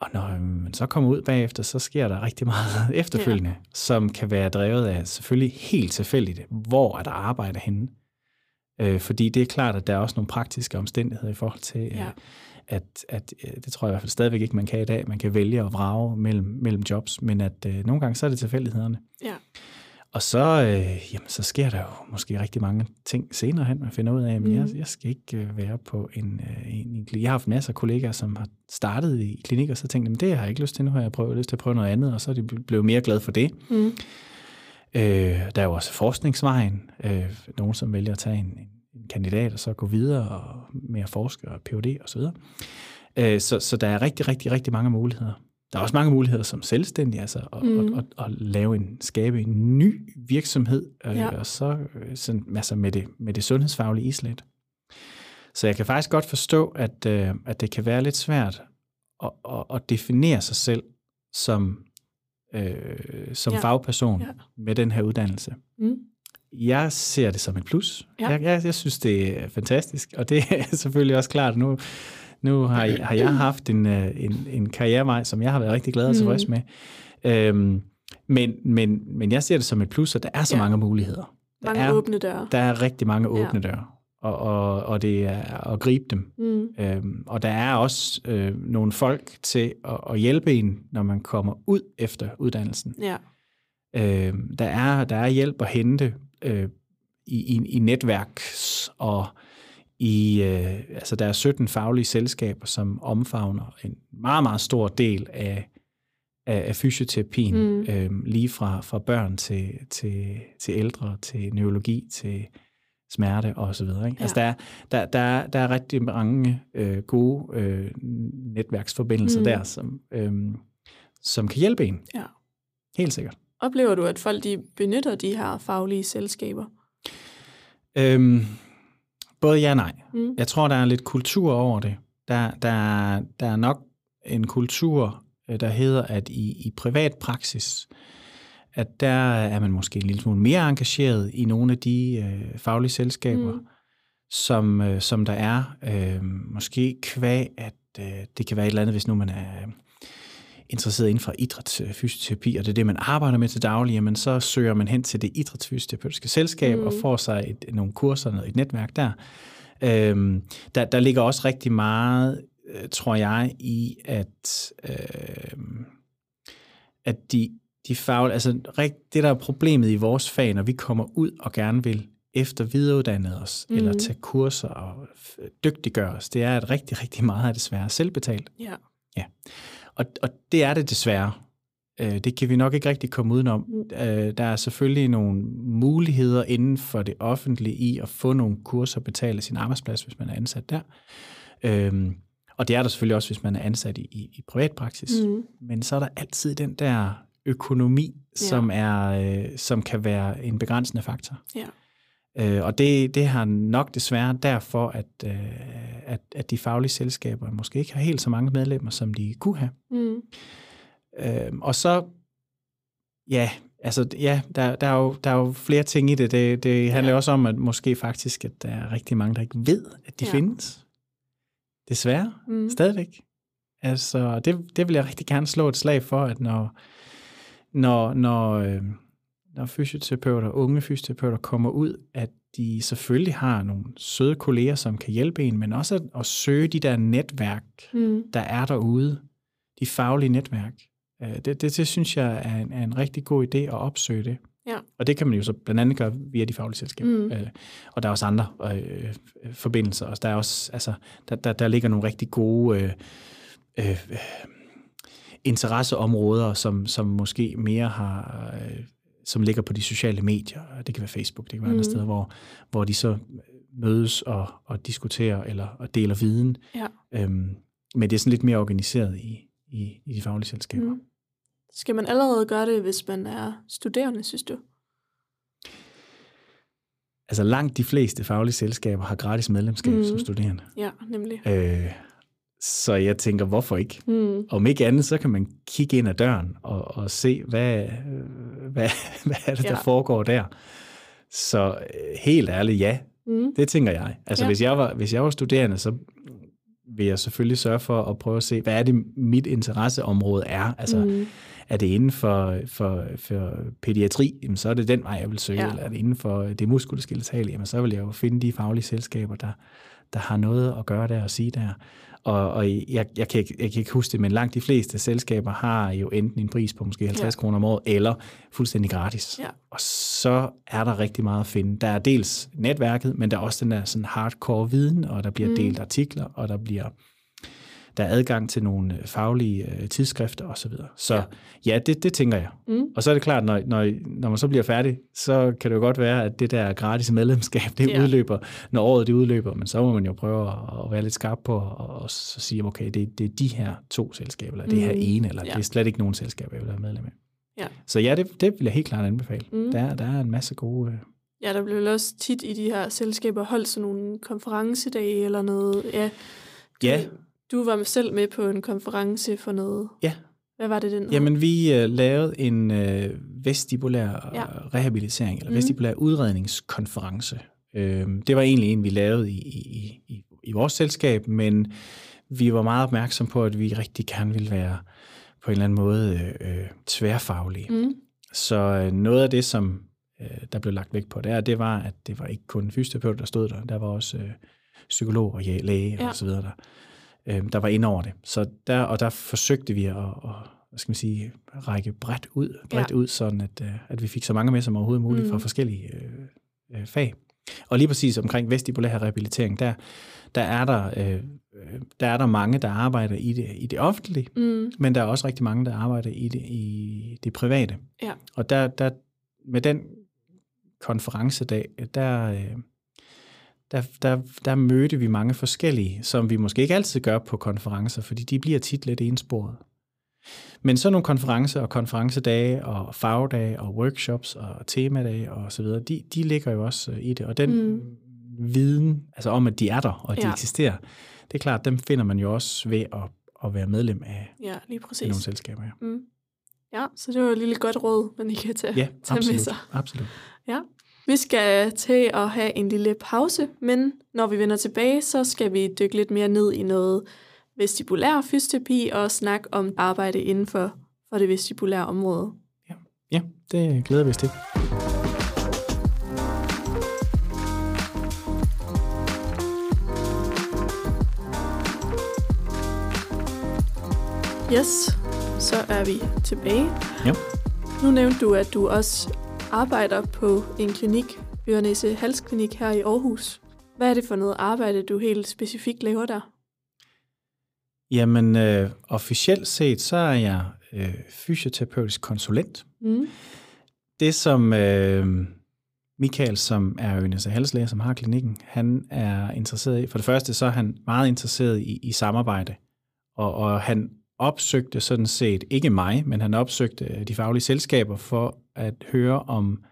og når man så kommer ud bagefter, så sker der rigtig meget efterfølgende, ja. som kan være drevet af selvfølgelig helt tilfældigt, hvor er der arbejde henne. Øh, fordi det er klart, at der er også nogle praktiske omstændigheder i forhold til, ja. At, at det tror jeg i hvert fald stadigvæk ikke, man kan i dag. Man kan vælge at vrage mellem, mellem jobs, men at øh, nogle gange så er det tilfældighederne. Ja. Og så, øh, jamen, så sker der jo måske rigtig mange ting senere hen, man finder ud af, at mm. jeg, jeg skal ikke øh, være på en, øh, en, en Jeg har haft masser af kollegaer, som har startet i klinik, og så tænkte jeg, det har jeg ikke lyst til, nu har jeg prøvet, lyst til at prøve noget andet, og så er de blevet mere glade for det. Mm. Øh, der er jo også forskningsvejen. Øh, nogen, som vælger at tage en, en kandidat, og så gå videre og med at forske og PhD osv. Så, øh, så, så der er rigtig, rigtig, rigtig mange muligheder. Der er også mange muligheder som selvstændig, altså at, mm. at, at, at lave en, skabe en ny virksomhed, øh, ja. og så øh, sådan, altså med, det, med det sundhedsfaglige islet. Så jeg kan faktisk godt forstå, at, øh, at det kan være lidt svært at, at, at definere sig selv som, øh, som ja. fagperson ja. med den her uddannelse. Mm. Jeg ser det som et plus. Ja. Jeg, jeg, jeg synes, det er fantastisk, og det er selvfølgelig også klart nu nu har, jeg, har jeg haft en, øh, en, en karrierevej, som jeg har været rigtig glad og tilfreds mm. med. Øhm, men, men, men jeg ser det som et plus, at der er så ja. mange muligheder. Der mange er, åbne døre. Der er rigtig mange åbne ja. døre, og, og, og det er at gribe dem. Mm. Øhm, og der er også øh, nogle folk til at, at hjælpe en, når man kommer ud efter uddannelsen. Ja. Øhm, der, er, der er hjælp at hente øh, i, i, i netværks- og i, øh, altså der er 17 faglige selskaber, som omfavner en meget, meget stor del af, af, af fysioterapien, mm. øh, lige fra, fra børn til, til, til ældre, til neurologi, til smerte og så videre. Ikke? Altså, ja. Altså der, der, der, der er rigtig mange øh, gode øh, netværksforbindelser mm. der, som, øh, som kan hjælpe en. Ja. Helt sikkert. Oplever du, at folk de benytter de her faglige selskaber? Øhm, Både ja og nej. Mm. Jeg tror, der er lidt kultur over det. Der, der, der er nok en kultur, øh, der hedder, at i, i privat praksis, at der er man måske en lille smule mere engageret i nogle af de øh, faglige selskaber, mm. som, øh, som der er. Øh, måske kvæg, at øh, det kan være et eller andet, hvis nu man er interesseret inden for idrætsfysioterapi, og det er det, man arbejder med til daglig, jamen så søger man hen til det idrætsfysioterapeutiske selskab mm. og får sig et, nogle kurser og et netværk der. Øhm, der. Der ligger også rigtig meget, øh, tror jeg, i at, øh, at de, de fagl, altså det, der er problemet i vores fag, når vi kommer ud og gerne vil efter videreuddanne os, mm. eller tage kurser og dygtiggøre os, det er, at rigtig, rigtig meget af det svære selvbetalt. Ja. ja. Og, og det er det desværre. Øh, det kan vi nok ikke rigtig komme udenom. Mm. Øh, der er selvfølgelig nogle muligheder inden for det offentlige i at få nogle kurser og betale sin arbejdsplads, hvis man er ansat der. Øhm, og det er der selvfølgelig også, hvis man er ansat i, i, i privatpraksis. Mm. Men så er der altid den der økonomi, ja. som, er, øh, som kan være en begrænsende faktor. Ja. Øh, og det, det har nok desværre derfor, at, øh, at, at de faglige selskaber måske ikke har helt så mange medlemmer, som de kunne have. Mm. Øh, og så, ja, altså, ja, der, der, er jo, der er jo flere ting i det. Det, det handler ja. også om, at måske faktisk, at der er rigtig mange, der ikke ved, at de ja. findes. Desværre, mm. stadigvæk. Altså, det, det vil jeg rigtig gerne slå et slag for, at når, når, når, øh, når fysioterapeuter, unge fysioterapeuter kommer ud, at de selvfølgelig har nogle søde kolleger, som kan hjælpe en, men også at, at søge de der netværk, mm. der er derude, de faglige netværk. Øh, det, det, det synes jeg er en, er en rigtig god idé at opsøge det. Ja. Og det kan man jo så blandt andet gøre via de faglige selskaber. Mm. Øh, og der er også andre øh, forbindelser. Og der er også, altså, der, der, der ligger nogle rigtig gode øh, øh, interesseområder, som, som måske mere har øh, som ligger på de sociale medier. Det kan være Facebook, det kan være mm. andre steder, hvor, hvor de så mødes og, og diskuterer eller og deler viden. Ja. Øhm, men det er sådan lidt mere organiseret i, i, i de faglige selskaber. Mm. Skal man allerede gøre det, hvis man er studerende, synes du? Altså langt de fleste faglige selskaber har gratis medlemskab mm. som studerende. Ja, nemlig. Øh, så jeg tænker, hvorfor ikke? Mm. Om ikke andet, så kan man kigge ind ad døren og, og se, hvad, hvad, hvad er det, ja. der foregår der. Så øh, helt ærligt, ja. Mm. Det tænker jeg. Altså, ja. hvis, jeg var, hvis jeg var studerende, så vil jeg selvfølgelig sørge for at prøve at se, hvad er det, mit interesseområde er. Altså, mm. er det inden for, for, for pædiatri, jamen, så er det den vej, jeg vil søge. Ja. Eller er det inden for det muskuloskeletale, jamen, så vil jeg jo finde de faglige selskaber, der, der har noget at gøre der og sige der. Og, og jeg, jeg, kan ikke, jeg kan ikke huske det, men langt de fleste selskaber har jo enten en pris på måske 50 ja. kroner om året, eller fuldstændig gratis. Ja. Og så er der rigtig meget at finde. Der er dels netværket, men der er også den der sådan hardcore viden, og der bliver mm. delt artikler, og der bliver der er adgang til nogle øh, faglige øh, tidsskrifter osv. Så, så ja, ja det, det tænker jeg. Mm. Og så er det klart, når, når, når man så bliver færdig, så kan det jo godt være, at det der gratis medlemskab, det ja. udløber, når året det udløber, men så må man jo prøve at, at være lidt skarp på og, og så sige, okay, det, det er de her to selskaber, eller mm. det her mm. ene, eller ja. det er slet ikke nogen selskaber, jeg vil være medlem af. Ja. Så ja, det, det vil jeg helt klart anbefale. Mm. Der, der er en masse gode... Øh... Ja, der bliver også tit i de her selskaber holdt sådan nogle konferencedage eller noget. Ja, ja du var selv med på en konference for noget. Ja. Hvad var det, den Jamen, vi uh, lavede en uh, vestibulær ja. rehabilitering, eller mm. vestibulær udredningskonference. Uh, det var egentlig en, vi lavede i, i, i, i vores selskab, men vi var meget opmærksom på, at vi rigtig gerne ville være på en eller anden måde uh, tværfaglige. Mm. Så uh, noget af det, som uh, der blev lagt vægt på der, det var, at det var ikke kun fysioterapeut, der stod der. Der var også uh, psykolog og læge ja. og så videre der øh, der var ind over det. Så der, og der forsøgte vi at, at hvad skal man sige, række bredt ud, bredt ja. ud sådan at, øh, at vi fik så mange med som overhovedet muligt mm. fra forskellige øh, øh, fag. Og lige præcis omkring vestibulær rehabilitering, der, der, er der, øh, der er der mange, der arbejder i det, i det offentlige, mm. men der er også rigtig mange, der arbejder i det, i det private. Ja. Og der, der, med den konferencedag, der, øh, der, der, der mødte vi mange forskellige, som vi måske ikke altid gør på konferencer, fordi de bliver tit lidt ensporet. Men så nogle konferencer og konferencedage og fagdage og workshops og temadage og så videre, de, de ligger jo også øh, i det. Og den mm. viden, altså om at de er der og de ja. eksisterer, det er klart, dem finder man jo også ved at, at være medlem af, ja, lige præcis. af nogle selskaber. Ja. Mm. ja, så det var et lille godt råd, man I kan tage, ja, tage absolut, med sig. absolut. Ja, vi skal til at have en lille pause, men når vi vender tilbage, så skal vi dykke lidt mere ned i noget vestibulær fysioterapi og snakke om arbejde inden for, for det vestibulære område. Ja, ja det glæder vi os til. Yes, så er vi tilbage. Ja. Nu nævnte du, at du også arbejder på en klinik, Ørenæse Halsklinik her i Aarhus. Hvad er det for noget arbejde, du helt specifikt laver der? Jamen, øh, officielt set, så er jeg øh, fysioterapeutisk konsulent. Mm. Det som øh, Michael, som er Ørenæse Halslæge, som har klinikken, han er interesseret i, for det første, så er han meget interesseret i, i samarbejde. Og, og han opsøgte sådan set, ikke mig, men han opsøgte de faglige selskaber for at høre om,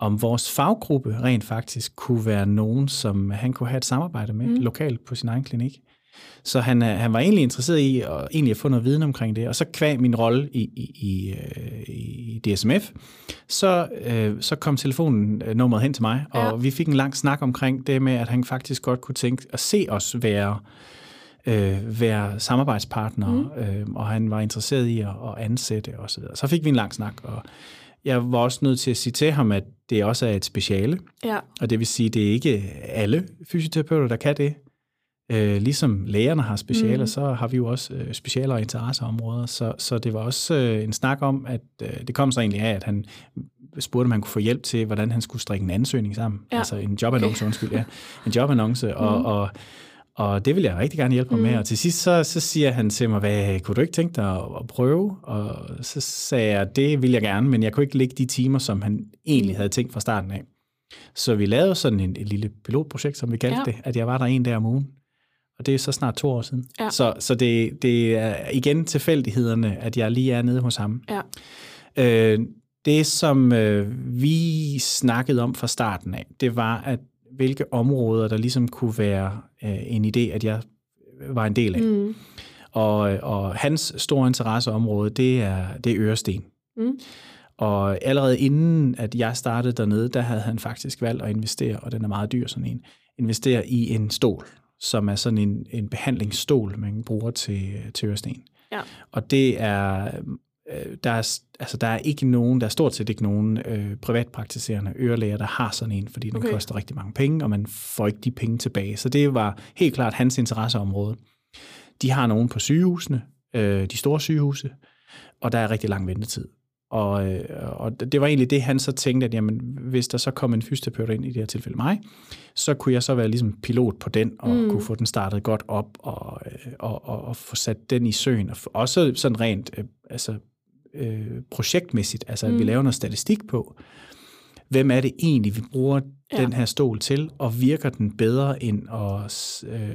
om vores faggruppe rent faktisk kunne være nogen, som han kunne have et samarbejde med mm. lokalt på sin egen klinik. Så han, han var egentlig interesseret i at, egentlig at få noget viden omkring det, og så kvæg min rolle i, i, i, øh, i DSMF, så, øh, så kom telefonen øh, nummeret hen til mig, og ja. vi fik en lang snak omkring det med, at han faktisk godt kunne tænke at se os være øh, være samarbejdspartner, mm. øh, og han var interesseret i at, at ansætte osv. Så, så fik vi en lang snak, og jeg var også nødt til at sige til ham, at det også er et speciale. Ja. Og det vil sige, at det er ikke alle fysioterapeuter, der kan det. Øh, ligesom lægerne har specialer, mm. så har vi jo også øh, specialer og interesseområder. Så, så det var også øh, en snak om, at øh, det kom så egentlig af, at han spurgte, om han kunne få hjælp til, hvordan han skulle strikke en ansøgning sammen. Ja. Altså en jobannonce, okay. undskyld. Ja. En jobannonce. Mm. Og, og og det vil jeg rigtig gerne hjælpe ham mm. med. Og til sidst så, så siger han til mig, hvad kunne du ikke tænke dig at, at prøve? Og så sagde jeg, det vil jeg gerne, men jeg kunne ikke lægge de timer, som han egentlig havde tænkt fra starten af. Så vi lavede sådan en, et lille pilotprojekt, som vi kaldte ja. det, at jeg var der en dag om ugen. Og det er så snart to år siden. Ja. Så, så det, det er igen tilfældighederne, at jeg lige er nede hos ham. Ja. Øh, det, som øh, vi snakkede om fra starten af, det var, at hvilke områder, der ligesom kunne være øh, en idé, at jeg var en del af. Mm. Og, og hans store interesseområde, det er, det er Øresten. Mm. Og allerede inden, at jeg startede dernede, der havde han faktisk valgt at investere, og den er meget dyr sådan en, investere i en stol, som er sådan en, en behandlingsstol, man bruger til, til øresten. Ja. Og det er, øh, der er, altså der er ikke nogen, der er stort set ikke nogen øh, privatpraktiserende ørelæger, der har sådan en, fordi den Okay. koster rigtig mange penge, og man får ikke de penge tilbage. Så det var helt klart hans interesseområde. De har nogen på sygehusene, øh, de store sygehuse, og der er rigtig lang ventetid. Og, øh, og det var egentlig det, han så tænkte, at jamen, hvis der så kom en fysioterapeut ind i det her tilfælde mig, så kunne jeg så være ligesom pilot på den, og mm. kunne få den startet godt op, og, øh, og, og, og få sat den i søen. Og også sådan rent øh, altså, øh, projektmæssigt, altså at vi laver noget statistik på, hvem er det egentlig, vi bruger Ja. den her stol til, og virker den bedre end at øh,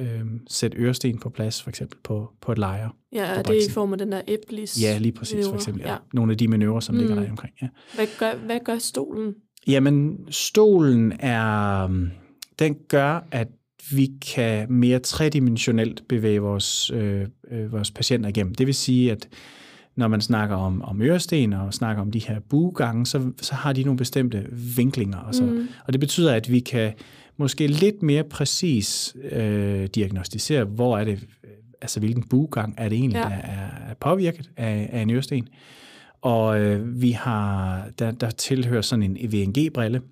øh, sætte øresten på plads, for eksempel på, på et lejer. Ja, på det er i form af den der æblis. Ja, lige præcis, manøvre. for eksempel. Ja. Ja. Nogle af de manøvrer, som mm. ligger Mm. der omkring. Ja. Hvad, gør, hvad gør stolen? Jamen, stolen er, øhm, den gør, at vi kan mere tredimensionelt bevæge vores, øh, øh, vores patienter igennem. Det vil sige, at når man snakker om, om øresten og snakker om de her buegange, så, så har de nogle bestemte vinklinger. Og, så, mm. og det betyder, at vi kan måske lidt mere præcis øh, diagnostisere, hvor er det, øh, altså hvilken buegang er det egentlig, Ja. der er, er påvirket af, af en øresten. Og øh, vi har, der, der tilhører sådan en EVNG-brille,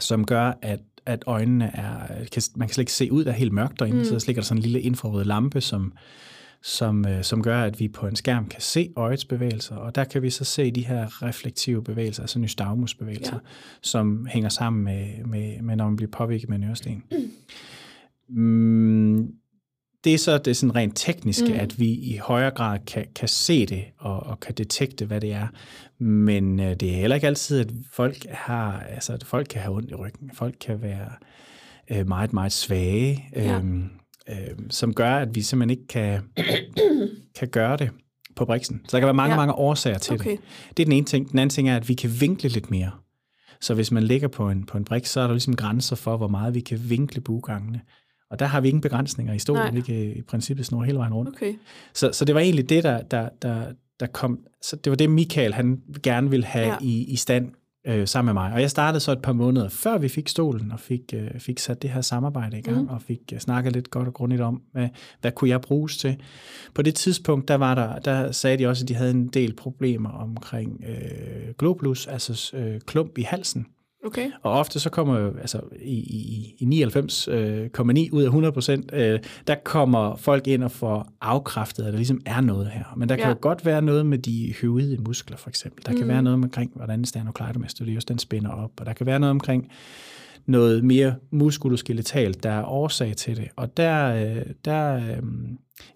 som gør, at, at øjnene er, kan, man kan slet ikke se ud, der er helt mørkt derinde, mm. så der ligger der sådan en lille infrarød lampe, som, som, øh, som gør, at vi på en skærm kan se øjets bevægelser, og der kan vi så se de her reflektive bevægelser, altså nystagmusbevægelser, Ja. som hænger sammen med, med, med, når man bliver påvirket med en øresten. Mm, det er så det er sådan rent tekniske, Mm. mm. at vi i højere grad kan, kan se det og, og kan detekte, hvad det er. Men øh, det er heller ikke altid, at folk har, altså at folk kan have ondt i ryggen. Folk kan være øh, meget, meget svage, Ja. øhm, øh, som gør, at vi simpelthen ikke kan, kan gøre det på briksen. Så der kan være mange, Ja. mange årsager til Okay. det. Det er den ene ting. Den anden ting er, at vi kan vinkle lidt mere. Så hvis man ligger på en, på en brik, så er der ligesom grænser for, hvor meget vi kan vinkle buegangene. Og der har vi ingen begrænsninger i stolen. Nej. Vi kan i princippet snurre hele vejen rundt. Okay. Så, så det var egentlig det, der, der, der, der kom. Så det var det, Michael han gerne ville have ja. i, i stand øh, sammen med mig. Og jeg startede så et par måneder før vi fik stolen, og fik, øh, fik sat det her samarbejde i gang, mm. og fik øh, snakket lidt godt og grundigt om, hvad, hvad kunne jeg bruges til. På det tidspunkt, der, var der, der sagde de også, at de havde en del problemer omkring øh, globulus, altså øh, klump i halsen. Okay. Og ofte så kommer jo, altså i, i, i 99,9 øh, ud af 100 procent, øh, der kommer folk ind og får afkræftet, at der ligesom er noget her. Men der kan Ja. jo godt være noget med de høvede muskler, for eksempel. Der kan Mm. være noget omkring, hvordan sternocleidomastoideus, den spænder op. Og der kan være noget omkring noget mere muskuloskeletalt, der er årsag til det. Og der, øh, der øh,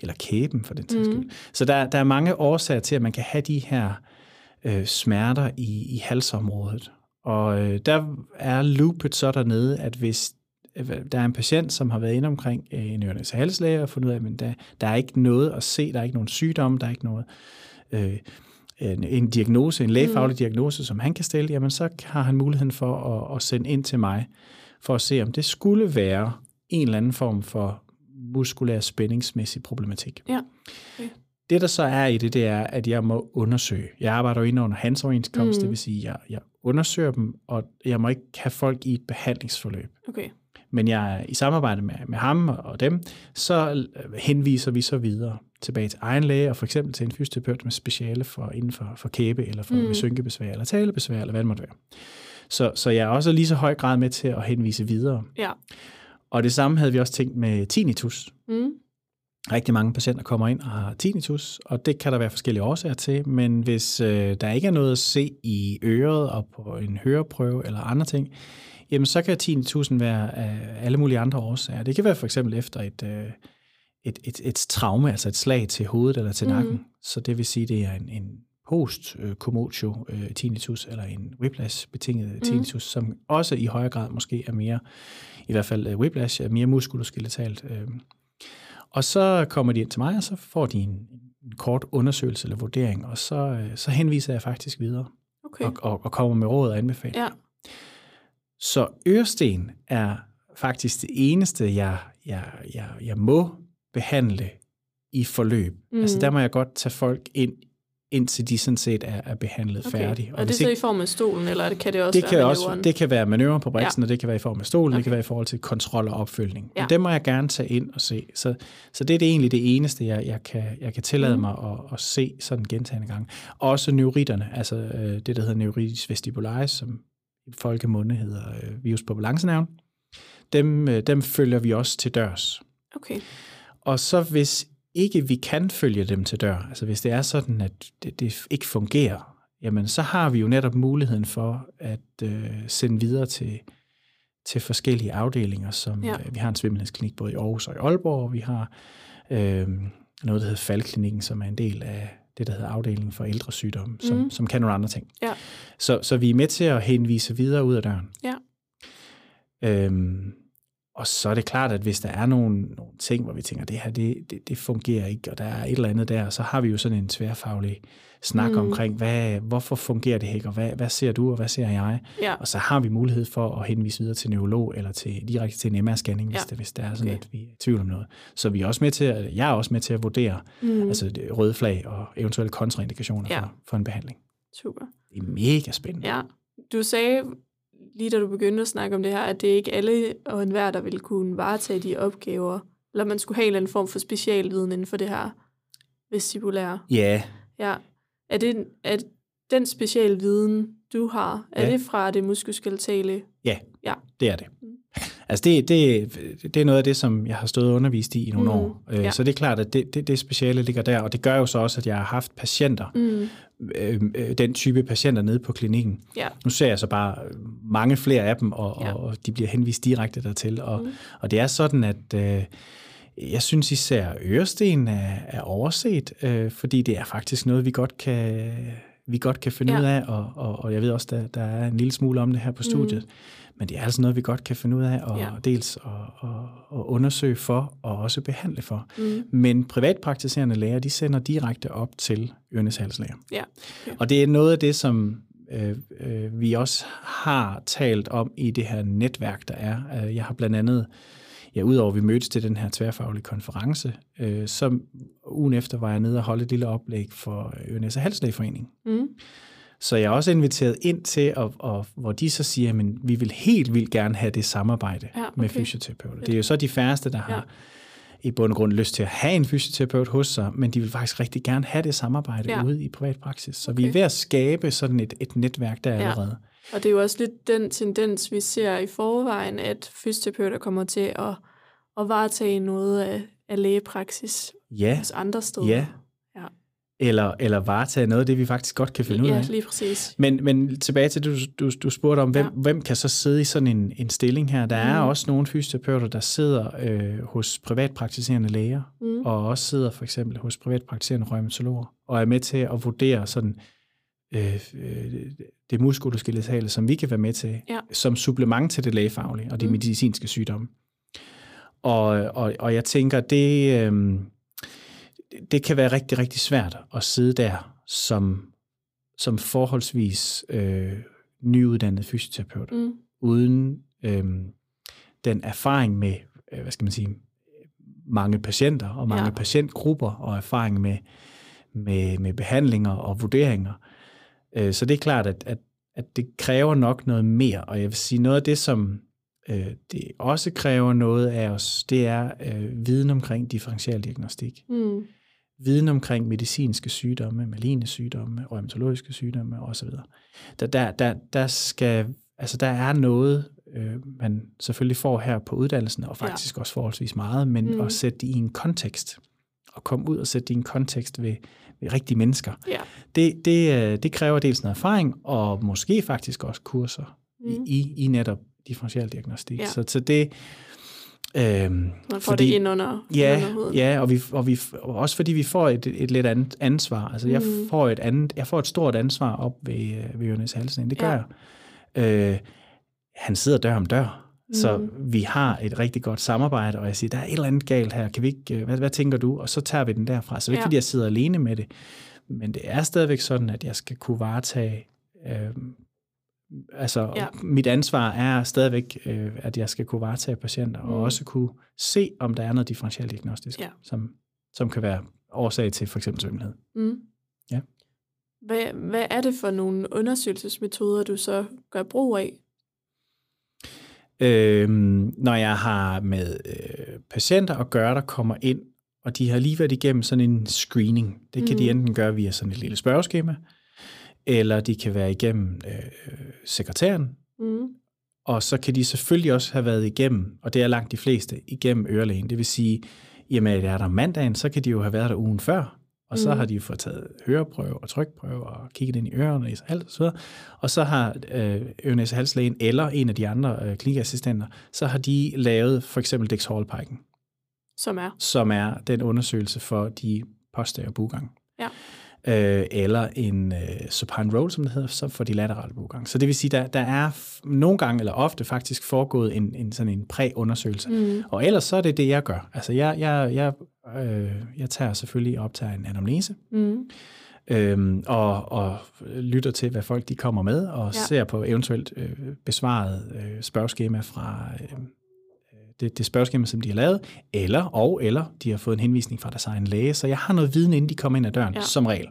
eller kæben for den sags Mm. skyld. Så der, der er mange årsager til, at man kan have de her øh, smerter i, i halsområdet. Og øh, der er loopet så dernede, at hvis øh, der er en patient, som har været inde omkring øh, en ørenes halslæge og fundet ud af, at der, der er ikke noget at se, der er ikke nogen sygdom, der er ikke noget, øh, en, en diagnose, en lægefaglig mm. diagnose, som han kan stille, jamen så har han muligheden for at, at sende ind til mig, for at se, om det skulle være en eller anden form for muskulær spændingsmæssig problematik. Ja. Okay. Det, der så er i det, det er, at jeg må undersøge. Jeg arbejder jo inde under hans overenskomst, Mm. mm. det vil sige, at jeg, jeg undersøger dem, og jeg må ikke have folk i et behandlingsforløb. Okay. Men jeg i samarbejde med, med ham og dem, så øh, henviser vi så videre tilbage til egen læge, og for eksempel til en fysioterapeut med speciale for, inden for, for kæbe, eller for Mm. synkebesvær, eller talebesvær, eller hvad det måtte være. Så, så jeg er også lige så høj grad med til at henvise videre. Ja. Og det samme havde vi også tænkt med tinnitus. Mm. Rigtig mange patienter kommer ind og har tinnitus, og det kan der være forskellige årsager til, men hvis øh, der ikke er noget at se i øret og på en høreprøve eller andre ting, jamen så kan tinnitusen være af alle mulige andre årsager. Det kan være for eksempel efter et, øh, et, et, et traume, altså et slag til hovedet eller til nakken. Så det vil sige, det er en, en post-commotio øh, tinnitus eller en whiplash-betinget Mhm. tinnitus, som også i højere grad måske er mere, i hvert fald øh, whiplash, er mere muskuloskeletalt. Øh. Og så kommer de ind til mig, og så får de en, en kort undersøgelse eller vurdering, og så, øh, så henviser jeg faktisk videre Okay. og, og, og kommer med råd og anbefalinger. Ja. Så øresten er faktisk det eneste, jeg, jeg, jeg, jeg må behandle i forløb. Mhm. Mm. Altså der må jeg godt tage folk ind indtil de sådan set er, er behandlet okay. færdigt. Og, og det er så i form af stolen, eller kan det også det være kan også, Det kan være manøvre på briksen, ja. og det kan være i form af stolen, okay. det kan være i forhold til kontrol og opfølgning. Ja. Men det må jeg gerne tage ind og se. Så, så det er det egentlig det eneste, jeg, jeg, kan, jeg kan tillade mm. mig at, at se sådan gentagende gange. Også neuritterne, altså øh, det, der hedder neuritis vestibularis, som i folkemunde hedder øh, virus på balancenerven, dem, øh, dem følger vi også til dørs. Okay. Og så hvis ikke vi kan følge dem til dør, altså hvis det er sådan, at det, det ikke fungerer, jamen så har vi jo netop muligheden for at øh, sende videre til, til forskellige afdelinger, som ja. øh, vi har en svimmelhedsklinik både i Aarhus og i Aalborg, og vi har øh, noget, der hedder Faldklinikken, som er en del af det, der hedder afdelingen for ældre sygdomme, som, mm. som kan nogle andre ting. Ja. Så, så vi er med til at henvise videre ud af døren. Ja. Øhm, og så er det klart, at hvis der er nogle, nogle ting, hvor vi tænker, det her, det, det, det fungerer ikke, og der er et eller andet der, så har vi jo sådan en tværfaglig snak mm. omkring, hvad, hvorfor fungerer det ikke, og hvad, hvad ser du, og hvad ser jeg? Ja. Og så har vi mulighed for at henvise videre til neurolog, eller til, direkte til en MR-scanning, hvis, ja. det, hvis det er sådan, okay. at vi er i tvivl om noget. Så vi er også med til at, jeg er også med til at vurdere mm. altså røde flag og eventuelle kontraindikationer ja. for, for en behandling. Super. Det er mega spændende. Ja. Du sagde lige da du begyndte at snakke om det her, at det er ikke alle og enhver, der vil kunne varetage de opgaver, eller man skulle have en eller anden form for specialviden inden for det her vestibulære. Ja. Ja. Er, det, er den specialviden, du har, er ja. det fra det muskuloskeletale? Ja, ja, det er det. Mm. Altså det, det, det er noget af det, som jeg har stået og undervist i i nogle mm, år. Øh, ja. Så det er klart, at det, det, det speciale ligger der, og det gør jo så også, at jeg har haft patienter, mm. Øh, øh den type patienter nede på klinikken. Ja. Nu ser jeg så bare mange flere af dem, og, ja. og de bliver henvist direkte dertil. Og, mm. og det er sådan, at... Øh, jeg synes især øresten er, er overset, øh, fordi det er faktisk noget, vi godt kan, vi godt kan finde ja. ud af, og, og, og jeg ved også, der, der er en lille smule om det her på studiet. Mm. Men det er altså noget, vi godt kan finde ud af, og ja. dels at, at, at undersøge for, og også behandle for. Mm. Men privatpraktiserende læger, de sender direkte op til øreneshalslæger. Ja. Okay. Og det er noget af det, som øh, øh, vi også har talt om i det her netværk, der er. Øh, jeg har blandt andet, ja, udover at vi mødtes til den her tværfaglige konference, øh, så ugen efter var jeg nede og holde et lille oplæg for Ørenes Halslægeforening. Mm. Så jeg er også inviteret ind til, og, og, hvor de så siger, at vi vil helt vildt gerne have det samarbejde ja, okay. med fysioterapeuter. Det er jo så de færreste, der har ja. i bund og grund lyst til at have en fysioterapeut hos sig, men de vil faktisk rigtig gerne have det samarbejde ja. ude i privat praksis. Så okay. vi er ved at skabe sådan et, et netværk der ja. allerede. Og det er jo også lidt den tendens, vi ser i forvejen, at fysioterapeuter kommer til at, at varetage noget af, af lægepraksis ja. hos andre steder. Ja, eller, eller varetage noget af det, vi faktisk godt kan finde ja, ud af. Ja, lige præcis. Men, men tilbage til, du, du, du spurgte om, hvem, ja. hvem kan så sidde i sådan en, en stilling her? Der mm. er også nogle fysioterapeuter, der sidder øh, hos privatpraktiserende læger, mm. og også sidder for eksempel hos privatpraktiserende rheumatologer, og er med til at vurdere sådan, øh, øh, det muskuloskeletale, som vi kan være med til, ja. som supplement til det lægefaglige og de mm. medicinske sygdomme. Og, og, og jeg tænker, det... Øh, det kan være rigtig, rigtig svært at sidde der som, som forholdsvis øh, nyuddannet fysioterapeut, mm. uden øh, den erfaring med, øh, hvad skal man sige, mange patienter og mange ja. patientgrupper og erfaring med, med, med behandlinger og vurderinger. Øh, så det er klart, at, at, at det kræver nok noget mere, og jeg vil sige, noget af det, som øh, det også kræver noget af os, det er øh, viden omkring differentialdiagnostik. Mm viden omkring medicinske sygdomme, maligne sygdomme, rheumatologiske sygdomme osv. Der, der, der, der, skal, altså der er noget, øh, man selvfølgelig får her på uddannelsen, og faktisk ja. også forholdsvis meget, men mm. at sætte det i en kontekst, og komme ud og sætte det i en kontekst ved, ved rigtige mennesker. Ja. Det, det, øh, det kræver dels noget erfaring, og måske faktisk også kurser mm. i, i netop differentialdiagnostik. Ja. Så, så det, Øhm, Man får fordi, det ind under, ja, under huden. Ja, og, vi, og vi, også fordi vi får et, et lidt andet ansvar. Altså, mm. jeg, får et andet, jeg får et stort ansvar op ved, øh, ved Jonas Halsen. Det gør ja. jeg. Øh, han sidder dør om dør. Mm. Så vi har et rigtig godt samarbejde, og jeg siger, der er et eller andet galt her, kan vi ikke, øh, hvad, hvad tænker du? Og så tager vi den derfra. Så det er ikke, ja. fordi jeg sidder alene med det, men det er stadigvæk sådan, at jeg skal kunne varetage øh, altså ja. mit ansvar er stadigvæk, øh, at jeg skal kunne varetage patienter, mm. og også kunne se, om der er noget differentialdiagnostisk, ja. som, som kan være årsag til for eksempel svimmelhed. Mm. Ja. Hvad, hvad er det for nogle undersøgelsesmetoder, du så gør brug af? Øhm, når jeg har med øh, patienter at gøre, der kommer ind, og de har lige været igennem sådan en screening. Det kan mm. de enten gøre via sådan et lille spørgeskema, eller de kan være igennem øh, sekretæren, mm. og så kan de selvfølgelig også have været igennem, og det er langt de fleste, igennem ørelægen. Det vil sige, jamen er der mandagen, så kan de jo have været der ugen før, og så mm. har de fået taget høreprøve og trykprøve og kigget ind i ørerne og alt så videre. Og så har øh, ørnæse halslægen eller en af de andre øh, klinikassistenter, så har de lavet for eksempel Dix Hallpiken. Som er? Som er den undersøgelse for de posterior bugang. Ja øh, eller en øh, supine roll, som det hedder, så for de laterale bugang. Så det vil sige, der, der er nogle gange, eller ofte faktisk, foregået en, en sådan en præundersøgelse. Mm. Og ellers så er det det, jeg gør. Altså, jeg, jeg, jeg, øh, jeg tager selvfølgelig op til en anamnese, mm. øhm, og, og lytter til, hvad folk de kommer med, og ja. ser på eventuelt øh, besvaret øh, spørgeskema fra... Øh, det, det spørgeskema, som de har lavet, eller og eller de har fået en henvisning fra deres egen læge, så jeg har noget viden, inden de kommer ind ad døren, ja. som regel.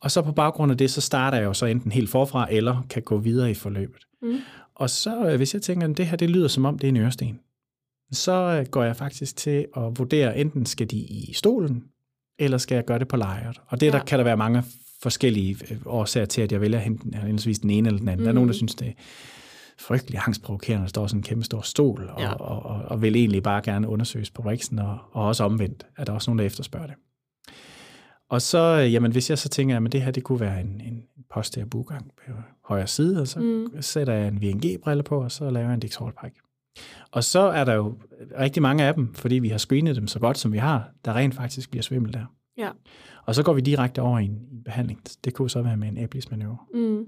Og så på baggrund af det, så starter jeg jo så enten helt forfra, eller kan gå videre i forløbet. Mm. Og så, øh, hvis jeg tænker, at det her det lyder som om, det er en øresten, så øh, går jeg faktisk til at vurdere, enten skal de i stolen, eller skal jeg gøre det på lejret. Og det ja. der kan der være mange forskellige øh, årsager til, at jeg vælger hente den ene eller den anden. Mm. Der er nogen, der mm. synes, det frygtelig angstprovokerende, der står sådan en kæmpe stor stol, og, ja. og, og, og vil egentlig bare gerne undersøges på Brixen, og, og også omvendt, at der er også nogen, der efterspørger det. Og så, øh, jamen, hvis jeg så tænker, at det her det kunne være en, en posterior bugang på højre side, og så mm. sætter jeg en VNG-brille på, og så laver jeg en Dix Og så er der jo rigtig mange af dem, fordi vi har screenet dem så godt, som vi har, der rent faktisk bliver svimmel der. Ja. Og så går vi direkte over i en, i en behandling. Det kunne så være med en æblismanøvre. Mm.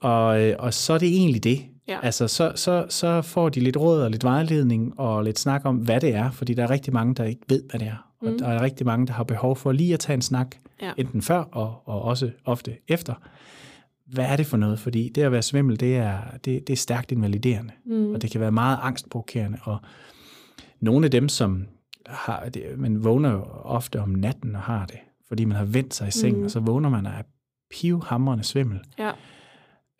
Og og, øh, og så er det egentlig det. Ja. Altså, så, så, så får de lidt råd og lidt vejledning og lidt snak om, hvad det er, fordi der er rigtig mange, der ikke ved, hvad det er. Mm. Og der er rigtig mange, der har behov for lige at tage en snak, ja. enten før og, og også ofte efter. Hvad er det for noget? Fordi det at være svimmel, det er, det, det er stærkt invaliderende, mm. og det kan være meget angstprovokerende. Og nogle af dem, som har det, man vågner jo ofte om natten og har det, fordi man har vendt sig i seng, mm. og så vågner man og er pivhamrende svimmel. Ja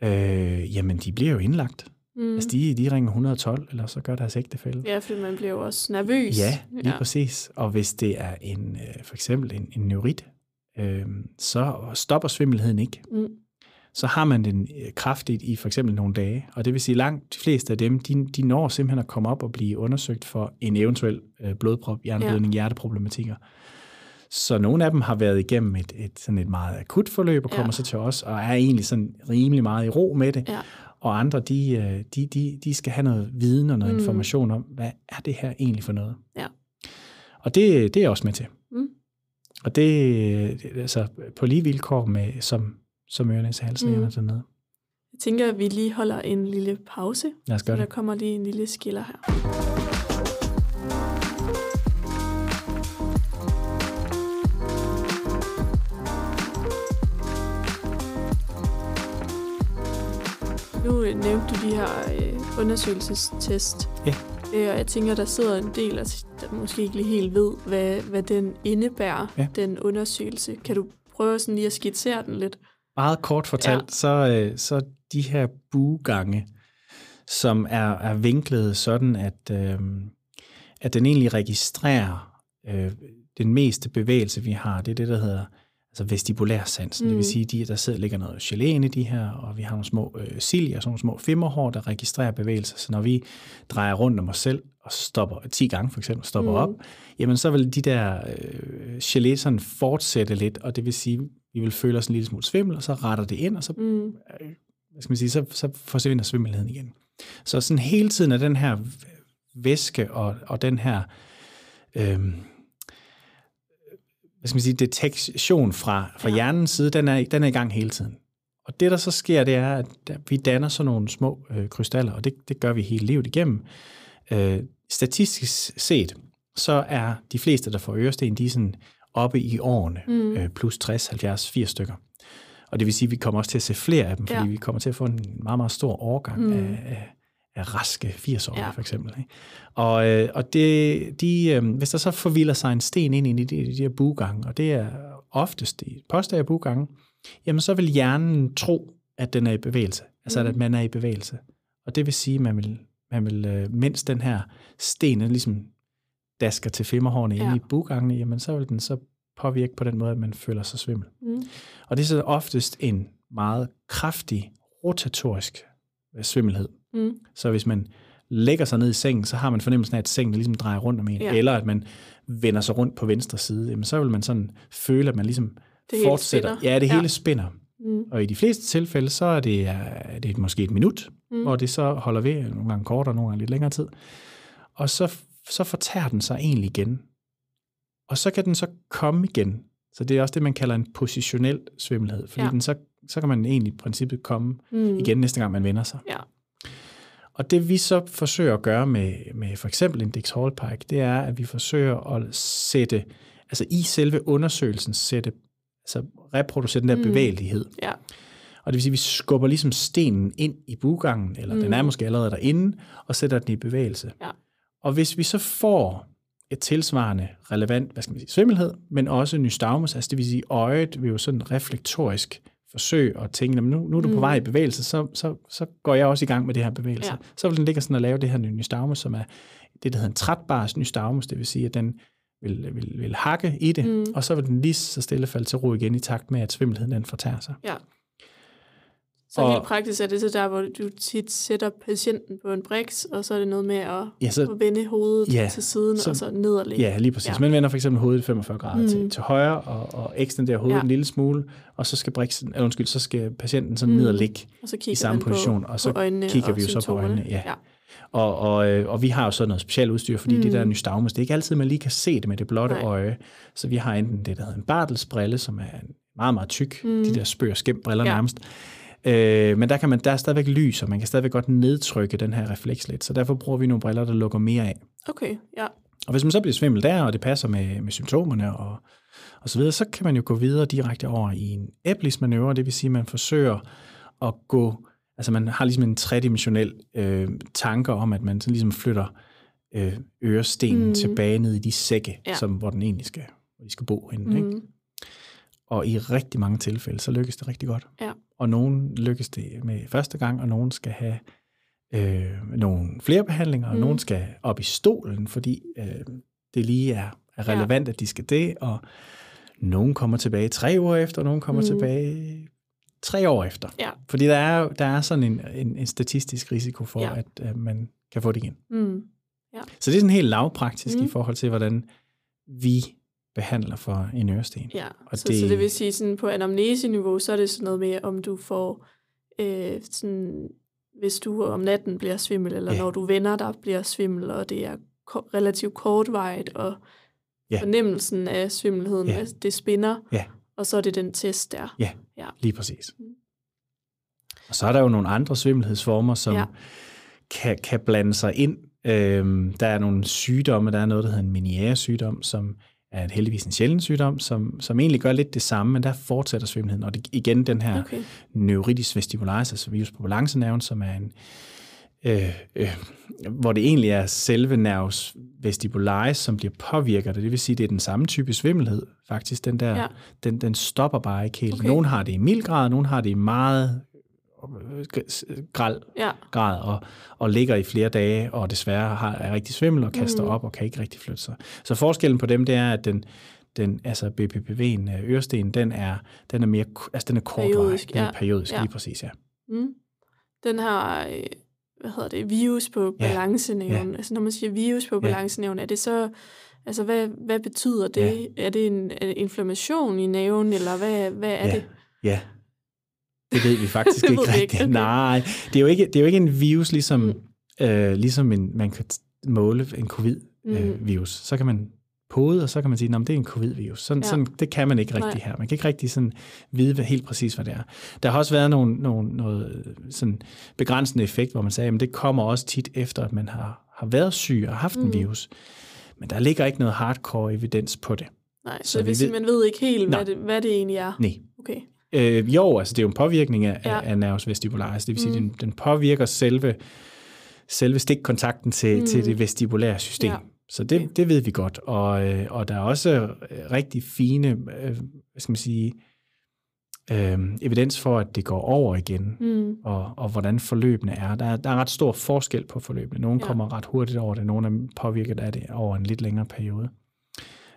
øh, jamen de bliver jo indlagt. Mm. Altså de, de ringer 112, eller så gør deres ægtefælde. Ja, fordi man bliver jo også nervøs. Ja, lige ja. præcis. Og hvis det er en, øh, for eksempel en, en neurit, øh, så stopper svimmelheden ikke. Mm. Så har man den øh, kraftigt i for eksempel nogle dage, og det vil sige, langt de fleste af dem, de, de når simpelthen at komme op og blive undersøgt for en eventuel øh, blodprop, hjerneblødning, ja. hjerteproblematikker. Så nogle af dem har været igennem et, et, sådan et meget akut forløb og kommer ja. så til os, og er egentlig sådan rimelig meget i ro med det. Ja. Og andre, de, øh, de, de, de skal have noget viden og noget mm. information om, hvad er det her egentlig for noget? Ja. Og det, det er jeg også med til. Mm. Og det altså på lige vilkår med, som, som Ørnes halslægerne mm. dernede. Jeg tænker, at vi lige holder en lille pause. Lad os gøre så det. der kommer lige en lille skiller her. Nu øh, nævnte du de her øh, undersøgelsestest. Ja. Øh, og jeg tænker, der sidder en del, der måske ikke lige helt ved, hvad, hvad den indebærer, ja. den undersøgelse. Kan du prøve sådan lige at skitsere den lidt? Meget kort fortalt, ja. så, øh, så de her bugange, som er, er vinklet sådan, at, øh, at den egentlig registrerer øh, den meste bevægelse, vi har. Det er det, der hedder altså vestibulærsansen. Mm. Det vil mm. sige, de, der sidder ligger noget gelé i de her, og vi har nogle små øh, cilia, sådan nogle små femmerhår, der registrerer bevægelser. Så når vi drejer rundt om os selv og stopper 10 gange for eksempel, stopper mm. op, jamen så vil de der øh, gelé sådan fortsætte lidt, og det vil sige, vi vil føle os en lille smule svimmel, og så retter det ind, og så, mm. øh, hvad skal man sige, så, så forsvinder svimmelheden igen. Så sådan hele tiden er den her væske og, og den her øh, hvad skal man sige, detektion fra, fra ja. hjernens side, den er, den er i gang hele tiden. Og det, der så sker, det er, at vi danner sådan nogle små øh, krystaller, og det, det gør vi hele livet igennem. Øh, statistisk set, så er de fleste, der får øresten, de er sådan oppe i årene, mm. øh, plus 60, 70, 80 stykker. Og det vil sige, at vi kommer også til at se flere af dem, fordi ja. vi kommer til at få en meget, meget stor årgang mm. af, af, af raske 80-årige, ja. for eksempel. Ikke? Og, øh, og det, de, øh, hvis der så forvilder sig en sten ind i de, de, her bugange, og det er oftest i poster og bugange, jamen så vil hjernen tro, at den er i bevægelse. Altså mm. at man er i bevægelse. Og det vil sige, at man vil, man vil øh, mens den her sten den ligesom dasker til femmerhårene ja. inde i bugangene, jamen så vil den så påvirke på den måde, at man føler sig svimmel. Mm. Og det er så oftest en meget kraftig rotatorisk øh, svimmelhed. Mm. Så hvis man lægger sig ned i sengen, så har man fornemmelsen af, at sengen ligesom drejer rundt om en, ja. eller at man vender sig rundt på venstre side, jamen så vil man sådan føle, at man ligesom det fortsætter. Ja, det ja. hele spænder. Mm. Og i de fleste tilfælde, så er det, er det måske et minut, mm. hvor det så holder ved, nogle gange kortere, nogle gange lidt længere tid. Og så, så fortærer den sig egentlig igen. Og så kan den så komme igen. Så det er også det, man kalder en positionel svimmelhed, fordi ja. den så, så kan man egentlig i princippet komme mm. igen næste gang, man vender sig. Ja. Og det vi så forsøger at gøre med, med for eksempel Index Hall Pike, det er, at vi forsøger at sætte, altså i selve undersøgelsen, sætte, altså reproducere den der mm. bevægelighed. Ja. Og det vil sige, at vi skubber ligesom stenen ind i bugangen, eller mm. den er måske allerede derinde, og sætter den i bevægelse. Ja. Og hvis vi så får et tilsvarende relevant, hvad skal man sige, svimmelhed, men også nystagmus, altså det vil sige, øjet vil jo sådan reflektorisk forsøge at tænke, nu, nu er du på mm. vej i bevægelse, så, så, så går jeg også i gang med det her bevægelse. Ja. Så vil den ligge sådan og lave det her nystagmus, som er det, der hedder en trætbars nystagmus, det vil sige, at den vil, vil, vil hakke i det, mm. og så vil den lige så stille falde til ro igen i takt med, at svimmelheden den fortærer sig. Ja. Så og, helt praktisk er det så der, hvor du tit sætter patienten på en briks, og så er det noget med at, ja, så, at vende hovedet ja, til siden, så, og så ned og. Ja, lige præcis. Ja. Man vender for eksempel hovedet 45 grader mm. til, til højre, og, og ekstenderer hovedet ja. en lille smule, og så skal, briksen, eller undskyld, så skal patienten sådan mm. ned og ligge og så i samme position, på, og så kigger vi jo så på øjnene. Ja. ja. Og, og, øh, og vi har jo så noget specielt udstyr, fordi mm. det der nystagmus, det er ikke altid, man lige kan se det med det blotte Nej. øje. Så vi har enten det, der hedder en bartelsbrille, som er meget, meget tyk, mm. de der spør skæmt briller ja. nærmest, Øh, men der, kan man, der er stadigvæk lys, og man kan stadigvæk godt nedtrykke den her refleks lidt. Så derfor bruger vi nogle briller, der lukker mere af. Okay, ja. Og hvis man så bliver svimmel der, og det passer med, med symptomerne og, og så videre, så kan man jo gå videre direkte over i en Eplis-manøvre, det vil sige, at man forsøger at gå, altså man har ligesom en tredimensionel øh, tanke om, at man sådan ligesom flytter øh, ørestenen mm. tilbage ned i de sække, ja. som, hvor den egentlig skal, hvor de skal bo henne. Mm. Ikke? Og i rigtig mange tilfælde, så lykkes det rigtig godt. Ja. Og nogen lykkes det med første gang, og nogen skal have øh, nogle flere behandlinger, og mm. nogen skal op i stolen, fordi øh, det lige er, er relevant, ja. at de skal det, og nogen kommer tilbage tre uger efter, og nogen kommer mm. tilbage tre år efter. Ja. Fordi der er, der er sådan en, en, en statistisk risiko for, ja. at øh, man kan få det igen. Mm. Ja. Så det er sådan helt lavpraktisk mm. i forhold til, hvordan vi behandler for en øresten. Ja, og så, det, så det vil sige, sådan på anamneseniveau, så er det sådan noget med, om du får, øh, sådan, hvis du om natten bliver svimmel, eller ja. når du vender dig bliver svimmel, og det er ko- relativt kortvarigt, og ja. fornemmelsen af svimmelheden, ja. det spinder, ja. og så er det den test der. Ja, ja. lige præcis. Mm. Og så er der jo nogle andre svimmelhedsformer, som ja. kan, kan blande sig ind. Øhm, der er nogle sygdomme, der er noget, der hedder en sygdom, som er heldigvis en sjælden sygdom, som, som egentlig gør lidt det samme, men der fortsætter svimmelheden. Og det, igen den her okay. neuritis vestibularis, altså virus på balancenerven, som er en, øh, øh, hvor det egentlig er selve nervus vestibularis, som bliver påvirket, det vil sige, det er den samme type svimmelhed, faktisk. Den der, ja. den, den stopper bare ikke helt. Okay. Nogle har det i mild grad, nogle har det i meget græld ja. grad og, og ligger i flere dage, og desværre har, er rigtig svimmel og kaster mm. op og kan ikke rigtig flytte sig. Så forskellen på dem, det er, at den, den altså BPPV'en, øh, øresten, den er, den er mere, altså den er kortvarig, den er periodisk, ja. lige præcis, ja. Mm. Den har, øh, hvad hedder det, virus på balancenævn. Ja. Altså når man siger virus på balancenævn, er det så, altså hvad, hvad betyder det? Ja. Er det en, det inflammation i næven, eller hvad, hvad er ja. det? Ja, det ved vi faktisk ikke rigtigt. Ikke. Okay. Nej, det er, jo ikke, det er jo ikke en virus, ligesom, mm. øh, ligesom en, man kan måle en covid-virus. Mm. så kan man pode, og så kan man sige, at det er en covid-virus. Sådan, ja. sådan, det kan man ikke rigtig Nej. her. Man kan ikke rigtig sådan vide hvad, helt præcis, hvad det er. Der har også været nogle, nogle, noget sådan begrænsende effekt, hvor man sagde, at det kommer også tit efter, at man har, har været syg og haft mm. en virus. Men der ligger ikke noget hardcore evidens på det. Nej, så, så vil sige, man ved ikke helt, hvad det, hvad det egentlig er. Nej. Okay. Øh, jo, altså det er jo en påvirkning af, ja. af nervus vestibularis. Det vil sige, mm. den, den påvirker selve, selve stikkontakten til, mm. til det vestibulære system. Ja. Så det, okay. det ved vi godt. Og, øh, og der er også rigtig fine, øh, hvad skal man sige, øh, evidens for, at det går over igen, mm. og, og hvordan forløbene er. Der, der er ret stor forskel på forløbene. Nogle ja. kommer ret hurtigt over det, nogle er påvirket af det over en lidt længere periode.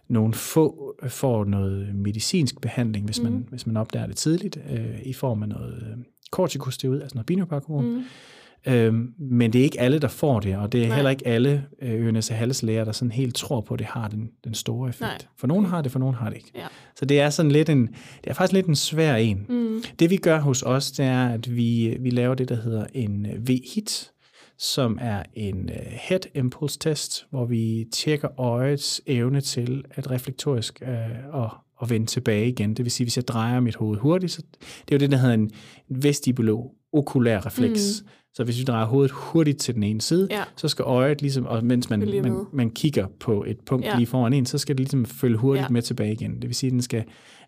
Nogle få får noget medicinsk behandling, hvis man, mm. hvis man opdager det tidligt, øh, i form af noget øh, kortikosteroid, altså noget binoparkhormon. Mm. Øhm, men det er ikke alle, der får det, og det er Nej. heller ikke alle øh, Ørnes halslæger, der sådan helt tror på, at det har den, den store effekt. Nej. For nogen har det, for nogen har det ikke. Ja. Så det er sådan lidt en, det er faktisk lidt en svær en. Mm. Det vi gør hos os, det er, at vi, vi laver det, der hedder en V-hit, som er en uh, head impulse test, hvor vi tjekker øjets evne til at reflektorisk uh, og, og vende tilbage igen. Det vil sige, hvis jeg drejer mit hoved hurtigt, så det er jo det, der hedder en vestibulo okulær refleks. Mm. Så hvis vi drejer hovedet hurtigt til den ene side, ja. så skal øjet ligesom, og mens man, man, man kigger på et punkt ja. lige foran en, så skal det ligesom følge hurtigt ja. med tilbage igen. Det vil sige, at den skal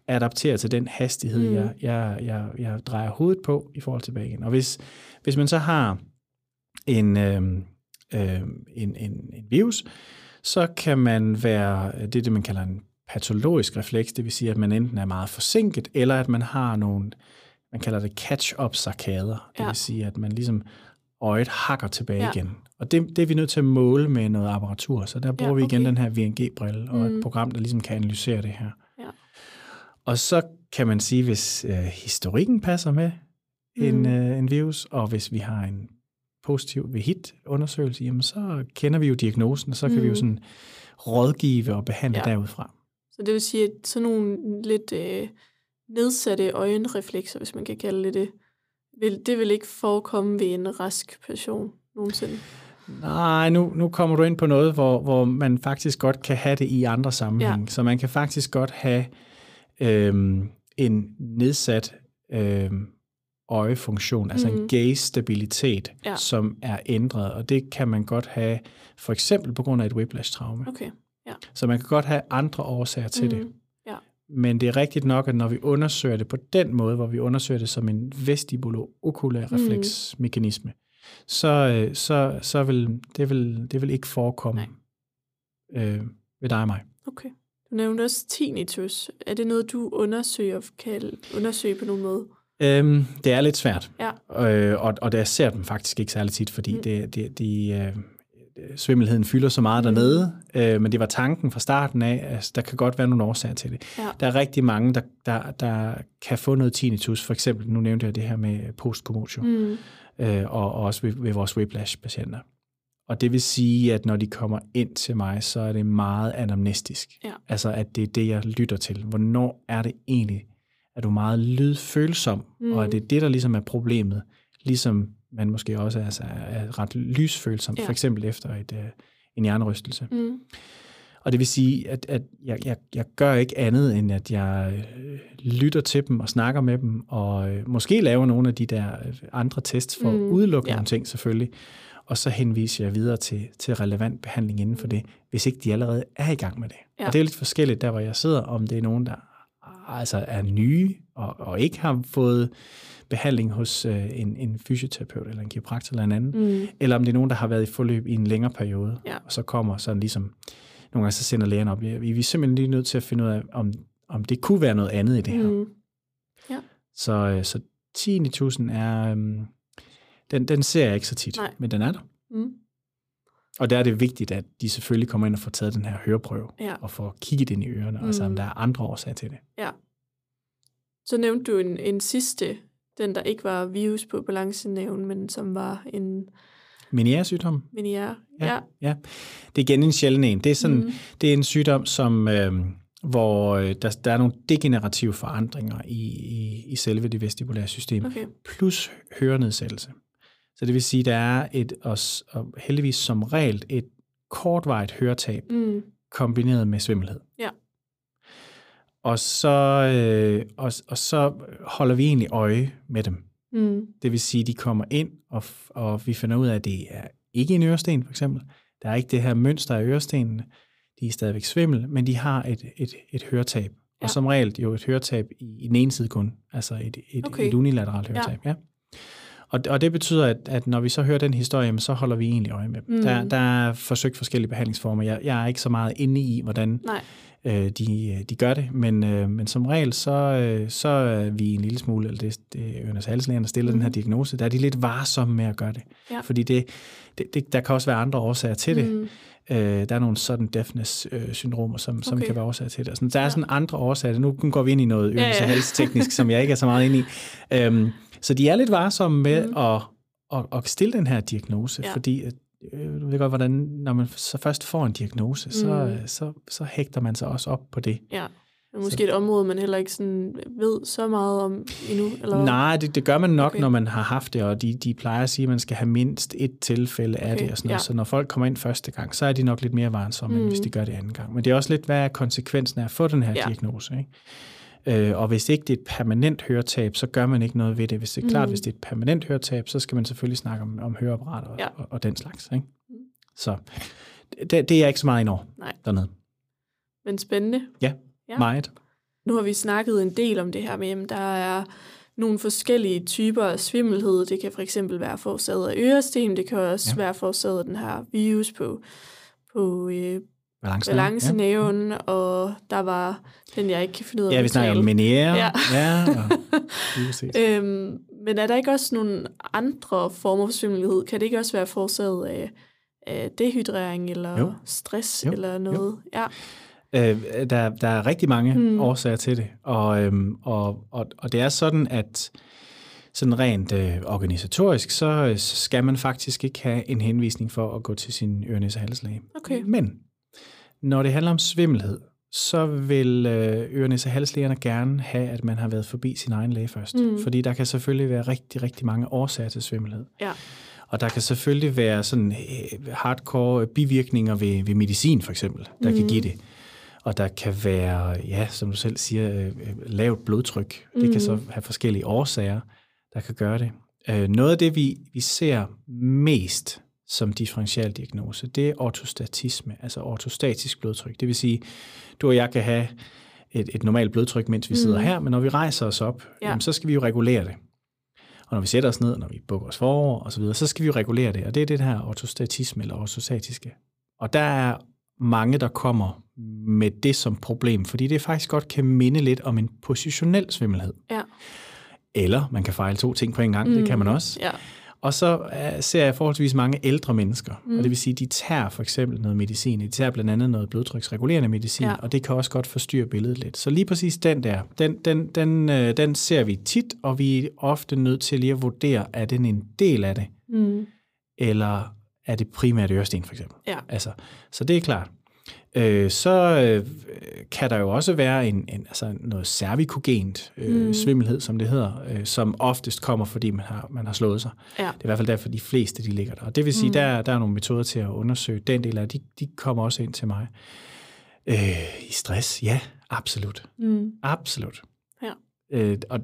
adaptere til den hastighed, mm. jeg, jeg, jeg, jeg drejer hovedet på i forhold til tilbage igen. Og hvis, hvis man så har en, øh, øh, en, en, en virus, så kan man være, det er det, man kalder en patologisk refleks, det vil sige, at man enten er meget forsinket, eller at man har nogle man kalder det catch-up sarkader. Det ja. vil sige, at man ligesom øjet hakker tilbage ja. igen. Og det, det er vi nødt til at måle med noget apparatur, så der bruger ja, okay. vi igen den her VNG-brille og mm. et program, der ligesom kan analysere det her. Ja. Og så kan man sige, hvis øh, historikken passer med mm. en, øh, en virus, og hvis vi har en positiv ved hit-undersøgelse, jamen så kender vi jo diagnosen, og så kan mm. vi jo mm. sådan rådgive og behandle ja. derudfra. Så det vil sige, at sådan nogle lidt... Øh nedsatte øjenreflekser, hvis man kan kalde det det, vil, det vil ikke forekomme ved en rask person nogensinde. Nej, nu, nu kommer du ind på noget, hvor, hvor man faktisk godt kan have det i andre sammenhænge. Ja. Så man kan faktisk godt have øhm, en nedsat øhm, øjefunktion, altså mm. en gaze-stabilitet, ja. som er ændret, og det kan man godt have for eksempel på grund af et whiplash-traume. Okay. Ja. Så man kan godt have andre årsager til mm. det. Men det er rigtigt nok, at når vi undersøger det på den måde, hvor vi undersøger det som en vestibulo-okulær mm. refleksmekanisme, så, øh, så, så vil det, vil det vil ikke forekomme øh, ved dig og mig. Okay. Du nævnte også tinnitus. Er det noget, du undersøger, kan undersøge på nogen måde? Øhm, det er lidt svært, ja. øh, og, og der ser dem faktisk ikke særlig tit, fordi mm. det, det, de, øh, svimmelheden fylder så meget mm. dernede, øh, men det var tanken fra starten af, at altså, der kan godt være nogle årsager til det. Ja. Der er rigtig mange, der, der, der kan få noget tinnitus, for eksempel, nu nævnte jeg det her med postcommotio, mm. øh, og, og også ved, ved vores whiplash-patienter. Og det vil sige, at når de kommer ind til mig, så er det meget anamnestisk. Ja. Altså, at det er det, jeg lytter til. Hvornår er det egentlig, at du er meget lydfølsom, mm. og at det er det, der ligesom er problemet. Ligesom man måske også altså, er ret lysfølsom, ja. for eksempel efter et, uh, en hjernerystelse. Mm. Og det vil sige, at, at jeg, jeg, jeg gør ikke andet, end at jeg øh, lytter til dem og snakker med dem, og øh, måske laver nogle af de der øh, andre tests for mm. at udelukke ja. nogle ting selvfølgelig, og så henviser jeg videre til, til relevant behandling inden for det, hvis ikke de allerede er i gang med det. Ja. Og det er lidt forskelligt der, hvor jeg sidder, om det er nogen, der altså er nye og, og ikke har fået behandling hos øh, en, en fysioterapeut eller en kiropraktor eller en anden, mm. eller om det er nogen, der har været i forløb i en længere periode, ja. og så kommer sådan ligesom, nogle gange så sender lægen op, vi, vi er simpelthen lige nødt til at finde ud af, om, om det kunne være noget andet i det her. Mm. Ja. Så, øh, så 10.000 er, øh, den, den ser jeg ikke så tit, Nej. men den er der. Mm. Og der er det vigtigt, at de selvfølgelig kommer ind og får taget den her høreprøve, ja. og får kigget ind i ørerne, mm. og så om der er andre årsager til det. Ja. Så nævnte du en, en sidste den, der ikke var virus på balancenæven, men som var en... Meniere-sygdom? Meniere, ja. ja. ja. Det er igen en sjælden en. Det er, sådan, mm. det er en sygdom, som, øh, hvor der, der er nogle degenerative forandringer i, i, i selve det vestibulære system, okay. plus hørenedsættelse. Så det vil sige, der er et, og, og heldigvis som regel, et kortvarigt høretab, mm. kombineret med svimmelhed. Ja. Og så, øh, og, og så holder vi egentlig øje med dem. Mm. Det vil sige, de kommer ind, og, og vi finder ud af, at det er ikke en øresten, for eksempel. Der er ikke det her mønster af ørestenene. De er stadigvæk svimmel, men de har et, et, et høretab. Ja. Og som regel jo et høretab i, i den ene side kun, altså et, et, okay. et unilateralt høretab. Ja. ja. Og, og det betyder, at, at når vi så hører den historie, så holder vi egentlig øje med dem. Mm. Der, der er forsøgt forskellige behandlingsformer. Jeg, jeg er ikke så meget inde i, hvordan Nej. øh, de, de gør det, men, øh, men som regel, så, øh, så er vi en lille smule, eller det, det er Ørnes Halslægen, der stiller mm. den her diagnose, der er de lidt varsomme med at gøre det. Ja. Fordi det, det, det, der kan også være andre årsager til det. Mm. Øh, der er nogle sådan deafness-syndromer, som, okay. som kan være årsager til det. Så der er sådan andre årsager. Nu går vi ind i noget ørnes- ja, ja. halsteknisk, som jeg ikke er så meget inde i. Øhm, så de er lidt varsomme med mm. at, at, at stille den her diagnose, ja. fordi øh, du ved godt, hvordan, når man så først får en diagnose, mm. så, så, så hægter man sig også op på det. Ja. Måske så. et område, man heller ikke sådan ved så meget om endnu? Eller? Nej, det, det gør man nok, okay. når man har haft det, og de, de plejer at sige, at man skal have mindst et tilfælde af okay. det. Og sådan noget. Ja. Så når folk kommer ind første gang, så er de nok lidt mere varsomme, mm. end hvis de gør det anden gang. Men det er også lidt, hvad konsekvensen er at få den her ja. diagnose. Ikke? Øh, og hvis ikke det er et permanent høretab, så gør man ikke noget ved det. Hvis det er klart, mm. hvis det er et permanent høretab, så skal man selvfølgelig snakke om, om høreapparater og, ja. og, og den slags. Ikke? Mm. Så det, det er ikke så meget endnu Nej. dernede. Men spændende. Ja. Ja. Meget. Nu har vi snakket en del om det her med, at der er nogle forskellige typer af svimmelhed. Det kan for eksempel være forårsaget af øresten, det kan også ja. være forårsaget af den her virus på, på øh, balancenæven, ja. og der var den, jeg ikke kan finde ud af. Ja, vi snakker om meniere. Ja. ja og, øhm, men er der ikke også nogle andre former for svimmelhed? Kan det ikke også være forårsaget af, af dehydrering eller jo. stress jo. eller noget? Jo. Ja. Øh, der, der er rigtig mange mm. årsager til det, og, øhm, og, og, og det er sådan, at sådan rent øh, organisatorisk, så, så skal man faktisk ikke have en henvisning for at gå til sin og halslæge. Okay. Men når det handler om svimmelhed, så vil øh, og halslægerne gerne have, at man har været forbi sin egen læge først. Mm. Fordi der kan selvfølgelig være rigtig, rigtig mange årsager til svimmelhed. Ja. Og der kan selvfølgelig være sådan øh, hardcore bivirkninger ved, ved medicin for eksempel, der mm. kan give det og der kan være, ja, som du selv siger, øh, lavt blodtryk. Mm. Det kan så mm. have forskellige årsager, der kan gøre det. Øh, noget af det, vi, vi ser mest som differential diagnose, det er ortostatisme, altså ortostatisk blodtryk. Det vil sige, du og jeg kan have et, et normalt blodtryk, mens vi sidder mm. her, men når vi rejser os op, ja. jamen, så skal vi jo regulere det. Og når vi sætter os ned, når vi bukker os forover og så videre, så skal vi jo regulere det, og det er det her ortostatisme eller ortostatiske. Og der er mange, der kommer med det som problem, fordi det faktisk godt kan minde lidt om en positionel svimmelhed. Ja. Eller man kan fejle to ting på en gang, mm. det kan man også. Ja. Og så uh, ser jeg forholdsvis mange ældre mennesker, mm. og det vil sige, de tager for eksempel noget medicin, de tager blandt andet noget blodtryksregulerende medicin, ja. og det kan også godt forstyrre billedet lidt. Så lige præcis den der, den, den, den, uh, den ser vi tit, og vi er ofte nødt til lige at vurdere, er den en del af det, mm. eller er det primært øresten for eksempel. Ja. Altså, så det er klart. Øh, så øh, kan der jo også være en, en, altså noget cervikogent øh, mm. svimmelhed, som det hedder, øh, som oftest kommer, fordi man har, man har slået sig. Ja. Det er i hvert fald derfor, de fleste de ligger der. Og det vil sige, mm. der, der er nogle metoder til at undersøge den del af de, de kommer også ind til mig. Øh, I stress? Ja, absolut. Mm. Absolut. Ja. Øh, og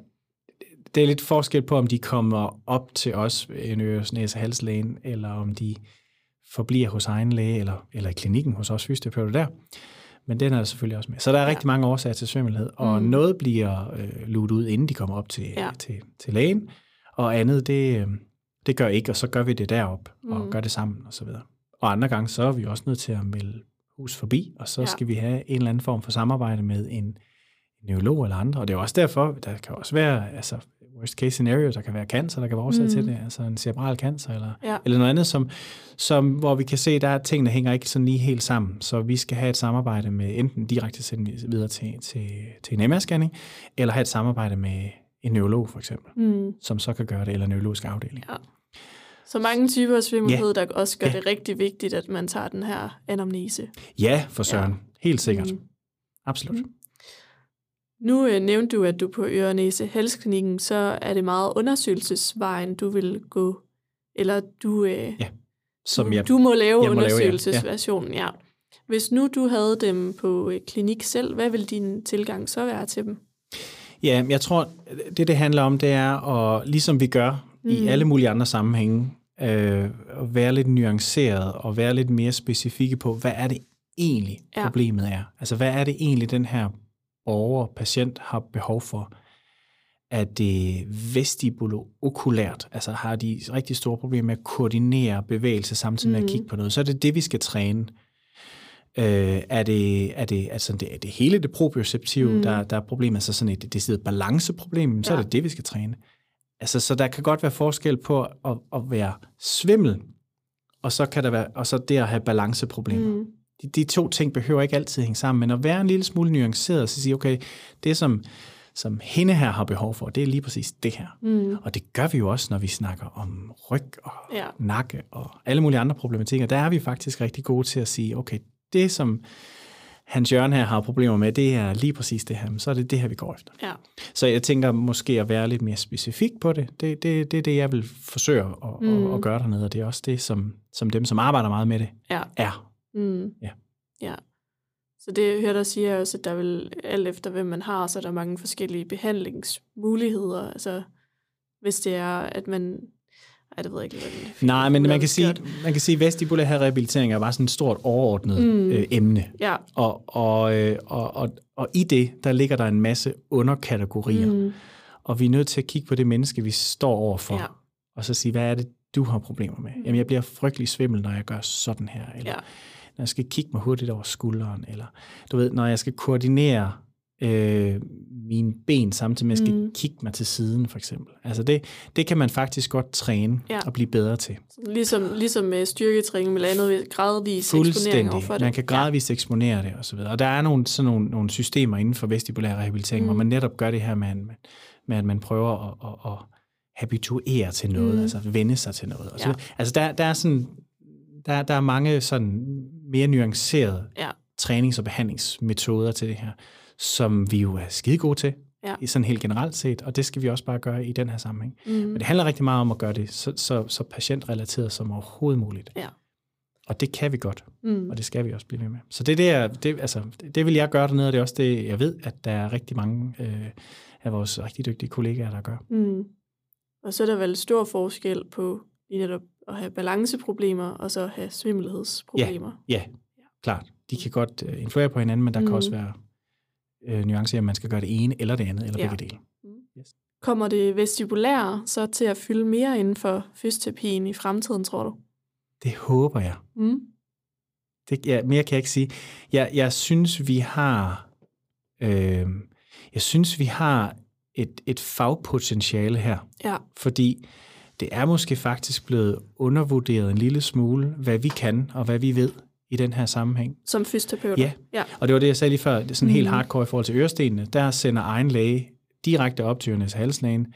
det er lidt forskel på, om de kommer op til os, en øres, næse, halslægen, eller om de forbliver hos egen læge, eller, eller i klinikken hos os fysioterapeuter der. Men den er der selvfølgelig også med. Så der er ja. rigtig mange årsager til svimmelhed, og mm. noget bliver øh, luet ud, inden de kommer op til, ja. til, til lægen, og andet, det, øh, det gør ikke, og så gør vi det derop mm. og gør det sammen, og så videre. Og andre gange, så er vi også nødt til at melde hus forbi, og så ja. skal vi have en eller anden form for samarbejde med en neurolog eller andre, og det er også derfor, der kan også være, altså worst case scenario, der kan være cancer, der kan være årsag mm. til det, altså en cerebral cancer, eller, ja. eller noget andet, som, som, hvor vi kan se, der er ting, der hænger ikke sådan lige helt sammen. Så vi skal have et samarbejde med enten direkte sende videre til, til, til en MR-scanning, eller have et samarbejde med en neurolog for eksempel, mm. som så kan gøre det, eller en neurologisk afdeling. Ja. Så mange typer af svimmelhed, ja. der også gør ja. det rigtig vigtigt, at man tager den her anamnese. Ja, for søren. Ja. Helt sikkert. Mm. Absolut. Mm. Nu øh, nævnte du, at du på Ørenæse Halsklinikken, så er det meget undersøgelsesvejen, du vil gå, eller du, øh, ja, som du, jeg, du må lave jeg må undersøgelsesversionen. Ja. ja. Hvis nu du havde dem på øh, klinik selv, hvad vil din tilgang så være til dem? Ja, jeg tror, det det handler om, det er at, ligesom vi gør mm. i alle mulige andre sammenhænge, øh, at være lidt nuanceret og være lidt mere specifikke på, hvad er det egentlig ja. problemet er? Altså, hvad er det egentlig, den her borger, patient har behov for. er det vestibulookulært, altså har de rigtig store problemer med at koordinere bevægelse samtidig med mm. at kigge på noget, så er det det, vi skal træne. Øh, er, det, er, det, altså det, er det hele det proprioceptive, mm. der, der er problemet, altså sådan et decideret balanceproblem, så ja. er det det, vi skal træne. Altså, så der kan godt være forskel på at, at være svimmel, og så kan der være, og så det at have balanceproblemer. Mm. De, de to ting behøver ikke altid hænge sammen, men at være en lille smule nuanceret, og sige, okay, det som, som hende her har behov for, det er lige præcis det her. Mm. Og det gør vi jo også, når vi snakker om ryg og ja. nakke og alle mulige andre problematikker. Der er vi faktisk rigtig gode til at sige, okay, det som Hans Jørgen her har problemer med, det er lige præcis det her, så er det det her, vi går efter. Ja. Så jeg tænker måske at være lidt mere specifik på det. Det er det, det, det, jeg vil forsøge at, mm. at, at gøre dernede, og det er også det, som, som dem, som arbejder meget med det, ja. er. Mm. Ja. ja. Så det, jeg hørte dig sige, er også, at der vil alt efter, hvem man har, så er der mange forskellige behandlingsmuligheder. Altså, hvis det er, at man ej, det ved jeg ikke. Hvad Nej, men man kan, sige, man kan sige, at vestibulær rehabilitering er bare sådan et stort overordnet mm. øh, emne. Ja. Og, og, øh, og, og, og i det, der ligger der en masse underkategorier. Mm. Og vi er nødt til at kigge på det menneske, vi står overfor. Ja. Og så sige, hvad er det, du har problemer med? Mm. Jamen, jeg bliver frygtelig svimmel, når jeg gør sådan her. Eller ja. Når jeg skal kigge mig hurtigt over skulderen. Eller du ved, når jeg skal koordinere øh, mine ben, samtidig med at jeg skal mm. kigge mig til siden, for eksempel. Altså det, det kan man faktisk godt træne ja. og blive bedre til. Ligesom, ligesom med styrketræning med andet ved gradvis eksponering overfor det. Man kan gradvist ja. eksponere det osv. Og der er nogle, sådan nogle, nogle systemer inden for vestibulær rehabilitering, mm. hvor man netop gør det her med, med at man prøver at, at, at habituere til noget, mm. altså vende sig til noget. Og så, ja. Altså der, der er sådan, der, der er mange sådan mere nuancerede ja. trænings- og behandlingsmetoder til det her som vi jo er skide gode til, ja. i sådan helt generelt set, og det skal vi også bare gøre i den her sammenhæng. Mm. Men det handler rigtig meget om at gøre det så, så, så patientrelateret som overhovedet muligt. Ja. Og det kan vi godt, mm. og det skal vi også blive ved med. Så det, der, det, altså, det, det vil jeg gøre dernede, og det er også det, jeg ved, at der er rigtig mange øh, af vores rigtig dygtige kollegaer, der gør. Mm. Og så er der vel stor forskel på lige netop at have balanceproblemer, og så have svimmelhedsproblemer. Ja, ja, klart. De kan godt uh, influere på hinanden, men der mm. kan også være øh, nuance i, at man skal gøre det ene eller det andet, eller ja. begge dele. Mm. Yes. Kommer det vestibulære så til at fylde mere inden for fysioterapien i fremtiden, tror du? Det håber jeg. Mm. Det, ja, mere kan jeg ikke sige. Jeg, jeg synes, vi har... Øh, jeg synes, vi har et, et fagpotentiale her. Ja. Fordi det er måske faktisk blevet undervurderet en lille smule, hvad vi kan og hvad vi ved i den her sammenhæng. Som fysioterapeut? Ja. ja, og det var det, jeg sagde lige før, det er sådan mm. helt hardcore i forhold til ørestenene. Der sender egen læge direkte op til Jørgens halslægen,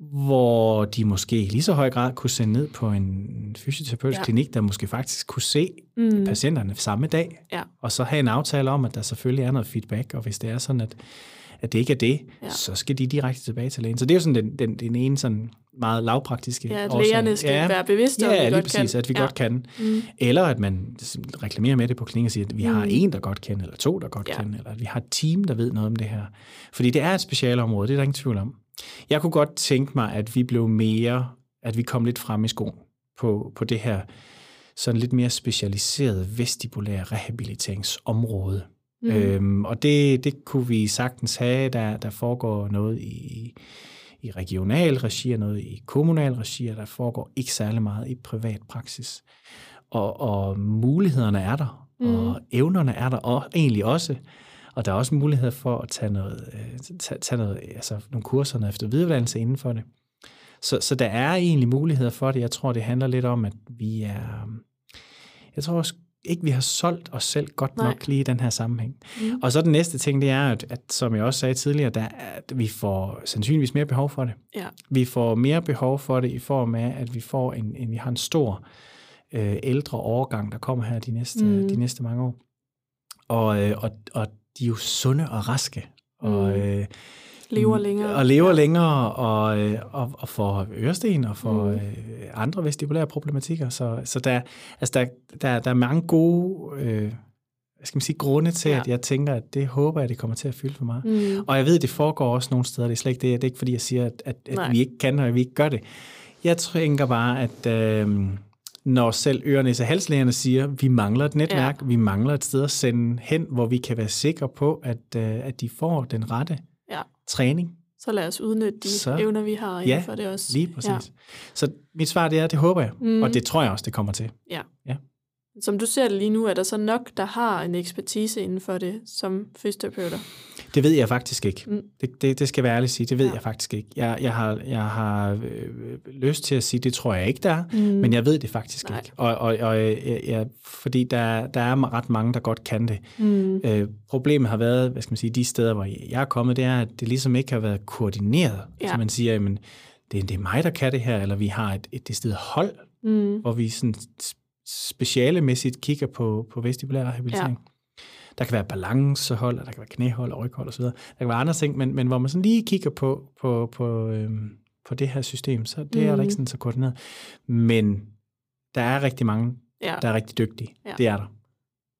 hvor de måske i lige så høj grad kunne sende ned på en fysioterapeutisk ja. klinik, der måske faktisk kunne se mm. patienterne samme dag, ja. og så have en aftale om, at der selvfølgelig er noget feedback, og hvis det er sådan, at at det ikke er det, ja. så skal de direkte tilbage til lægen. Så det er jo sådan den, den, den ene sådan meget lavpraktiske Ja, at lægerne skal ja, være bevidste om, ja, at vi godt præcis, kan. at vi ja. godt kan. Mm. Eller at man reklamerer med det på klinikken og siger, at vi mm. har en, der godt kan, eller to, der godt ja. kan, eller at vi har et team, der ved noget om det her. Fordi det er et specialområde, det er der ingen tvivl om. Jeg kunne godt tænke mig, at vi blev mere, at vi kom lidt frem i skoen på, på det her sådan lidt mere specialiserede vestibulære rehabiliteringsområde. Mm. Øhm, og det, det kunne vi sagtens have. Der, der foregår noget i, i regional regi og noget i kommunal regi, og der foregår ikke særlig meget i privat praksis. Og, og mulighederne er der, mm. og evnerne er der og egentlig også. Og der er også mulighed for at tage, noget, øh, tage, tage noget, altså nogle kurser efter videreuddannelse inden for det. Så, så der er egentlig muligheder for det. Jeg tror, det handler lidt om, at vi er... Jeg tror også, ikke, vi har solgt os selv godt Nej. nok lige i den her sammenhæng. Mm. Og så den næste ting, det er, at, at som jeg også sagde tidligere, der, at vi får sandsynligvis mere behov for det. Ja. Vi får mere behov for det i form af, at vi får en, en vi har en stor øh, ældre overgang, der kommer her de næste, mm. de næste mange år. Og, øh, og, og de er jo sunde og raske. Og, mm. øh, lever længere. Og lever ja. længere, og, øh, og, og får øresten, og får mm. øh, andre vestibulære problematikker. Så, så der, altså der, der, der er mange gode øh, skal man sige, grunde til, ja. at jeg tænker, at det håber jeg, det kommer til at fylde for mig. Mm. Og jeg ved, at det foregår også nogle steder. Det er slet ikke det. Det er ikke, fordi jeg siger, at, at, at vi ikke kan, og at vi ikke gør det. Jeg tænker bare, at... Øh, når selv ørenes og halslægerne siger, vi mangler et netværk, ja. vi mangler et sted at sende hen, hvor vi kan være sikre på, at, øh, at de får den rette. Træning, Så lad os udnytte de så, evner, vi har ja, for det også. lige præcis. Ja. Så mit svar det er, det håber jeg, mm. og det tror jeg også, det kommer til. Ja. ja. Som du ser det lige nu, er der så nok, der har en ekspertise inden for det som fysioterapeuter? Det ved jeg faktisk ikke. Mm. Det, det, det skal være ærligt sige. Det ved ja. jeg faktisk ikke. Jeg, jeg har, jeg har øh, lyst til at sige, det tror jeg ikke, der er, mm. men jeg ved det faktisk Nej. ikke. Og, og, og ja, fordi der, der er ret mange, der godt kan det. Mm. Øh, problemet har været, hvad skal man sige, de steder, hvor jeg er kommet, det er, at det ligesom ikke har været koordineret. Ja. Så man siger, jamen, det, det er mig, der kan det her, eller vi har et, et, et sted hold, mm. hvor vi sådan specialemæssigt kigger på, på vestibulær rehabilitering. Ja. Der kan være balancehold, og der kan være knæhold og ryghold osv. Der kan være andre ting, men, men hvor man sådan lige kigger på, på, på, øhm, på det her system, så det mm. er der ikke sådan så koordineret. Men der er rigtig mange, ja. der er rigtig dygtige. Ja. Det er der.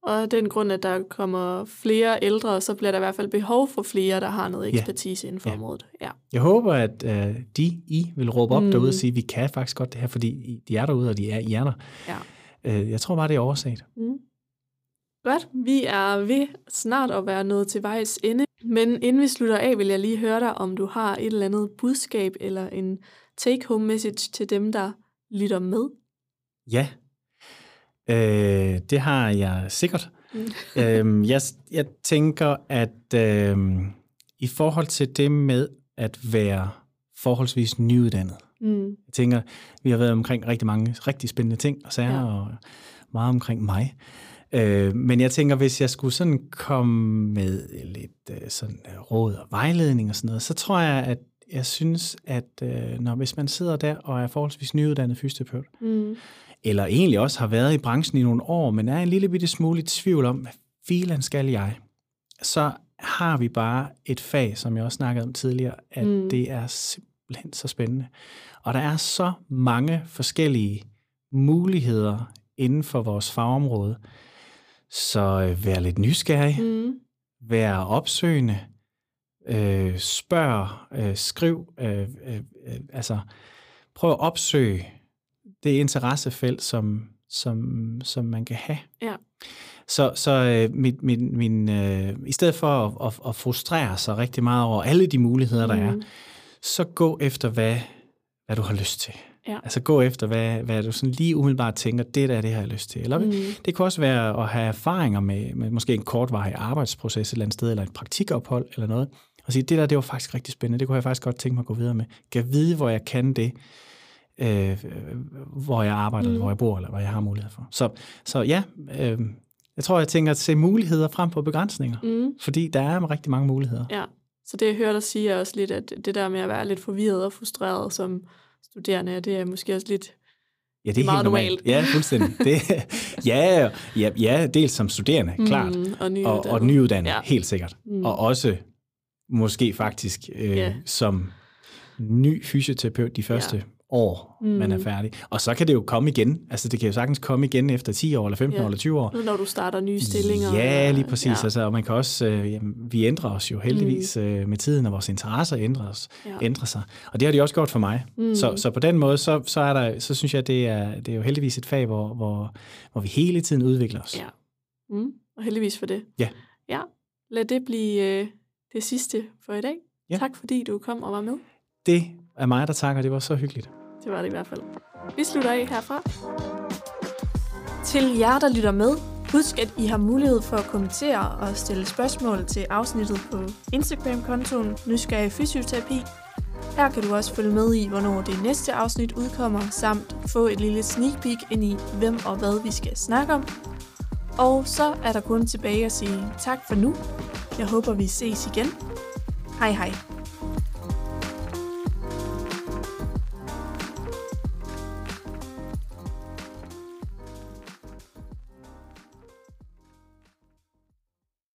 Og af den grund, at der kommer flere ældre, så bliver der i hvert fald behov for flere, der har noget ekspertise ja. inden for ja. området. Ja. Jeg håber, at uh, de, I vil råbe op mm. derude og sige, at vi kan faktisk godt det her, fordi de er derude, og de er, I er der. Ja. Uh, jeg tror bare, det er overset. Mm. Godt, vi er ved snart at være nået til vejs ende, men inden vi slutter af, vil jeg lige høre dig, om du har et eller andet budskab eller en take-home message til dem, der lytter med. Ja, øh, det har jeg sikkert. Mm. øhm, jeg, jeg tænker, at øh, i forhold til det med at være forholdsvis nyuddannet, mm. jeg tænker, vi har været omkring rigtig mange rigtig spændende ting og sager, ja. og meget omkring mig. Øh, men jeg tænker, hvis jeg skulle sådan komme med lidt øh, sådan øh, råd og vejledning og sådan noget, så tror jeg, at jeg synes, at øh, når hvis man sidder der og er forholdsvis nyuddannet fysioterapeut, mm. eller egentlig også har været i branchen i nogle år, men er en lille bitte smule i tvivl om, hvad filen skal jeg, så har vi bare et fag, som jeg også snakkede om tidligere, at mm. det er simpelthen så spændende. Og der er så mange forskellige muligheder inden for vores fagområde, så øh, vær lidt nysgerrig, mm. vær opsøgende, øh, spørg, øh, skriv, øh, øh, øh, altså prøv at opsøge det interessefelt, som, som, som man kan have. Ja. Så, så øh, min, min, min, øh, i stedet for at, at, at frustrere sig rigtig meget over alle de muligheder, der mm. er, så gå efter, hvad, hvad du har lyst til. Ja. Altså gå efter, hvad, hvad du sådan lige umiddelbart tænker, det der, det har jeg lyst til. Eller mm. det kan også være at have erfaringer med, med måske en kortvarig arbejdsproces et eller andet sted, eller et praktikophold eller noget, og sige, det der, det var faktisk rigtig spændende, det kunne jeg faktisk godt tænke mig at gå videre med. Kan vide, hvor jeg kan det, øh, hvor jeg arbejder, mm. hvor jeg bor, eller hvad jeg har mulighed for. Så, så ja, øh, jeg tror, jeg tænker at se muligheder frem på begrænsninger, mm. fordi der er rigtig mange muligheder. Ja, så det jeg hører dig sige er også lidt, at det der med at være lidt forvirret og frustreret som studerende, det er måske også lidt Ja, det er meget normalt. normalt. Ja, fuldstændig. Det, ja, ja, ja, dels som studerende, mm, klart. Og nyuddannet. Og, og nyuddannet, ja. helt sikkert. Mm. Og også måske faktisk øh, yeah. som ny fysioterapeut de første år, mm. man er færdig. Og så kan det jo komme igen. Altså det kan jo sagtens komme igen efter 10 år, eller 15 ja. år, eller 20 år. Når du starter nye stillinger. Ja, lige præcis. Ja. Altså, og man kan også, øh, jamen, vi ændrer os jo heldigvis mm. øh, med tiden, og vores interesser ændrer, os, ja. ændrer sig. Og det har de også gjort for mig. Mm. Så, så på den måde, så, så, er der, så synes jeg, det er, det er jo heldigvis et fag, hvor, hvor, hvor vi hele tiden udvikler os. Ja. Mm. Og heldigvis for det. Ja. Ja, lad det blive øh, det sidste for i dag. Ja. Tak fordi du kom og var med. Det er mig, der takker. Det var så hyggeligt. Det var det i hvert fald. Vi slutter af herfra. Til jer, der lytter med, husk, at I har mulighed for at kommentere og stille spørgsmål til afsnittet på Instagram-kontoen Nysgerrig Fysioterapi. Her kan du også følge med i, hvornår det næste afsnit udkommer, samt få et lille sneak peek ind i, hvem og hvad vi skal snakke om. Og så er der kun tilbage at sige tak for nu. Jeg håber, vi ses igen. Hej hej.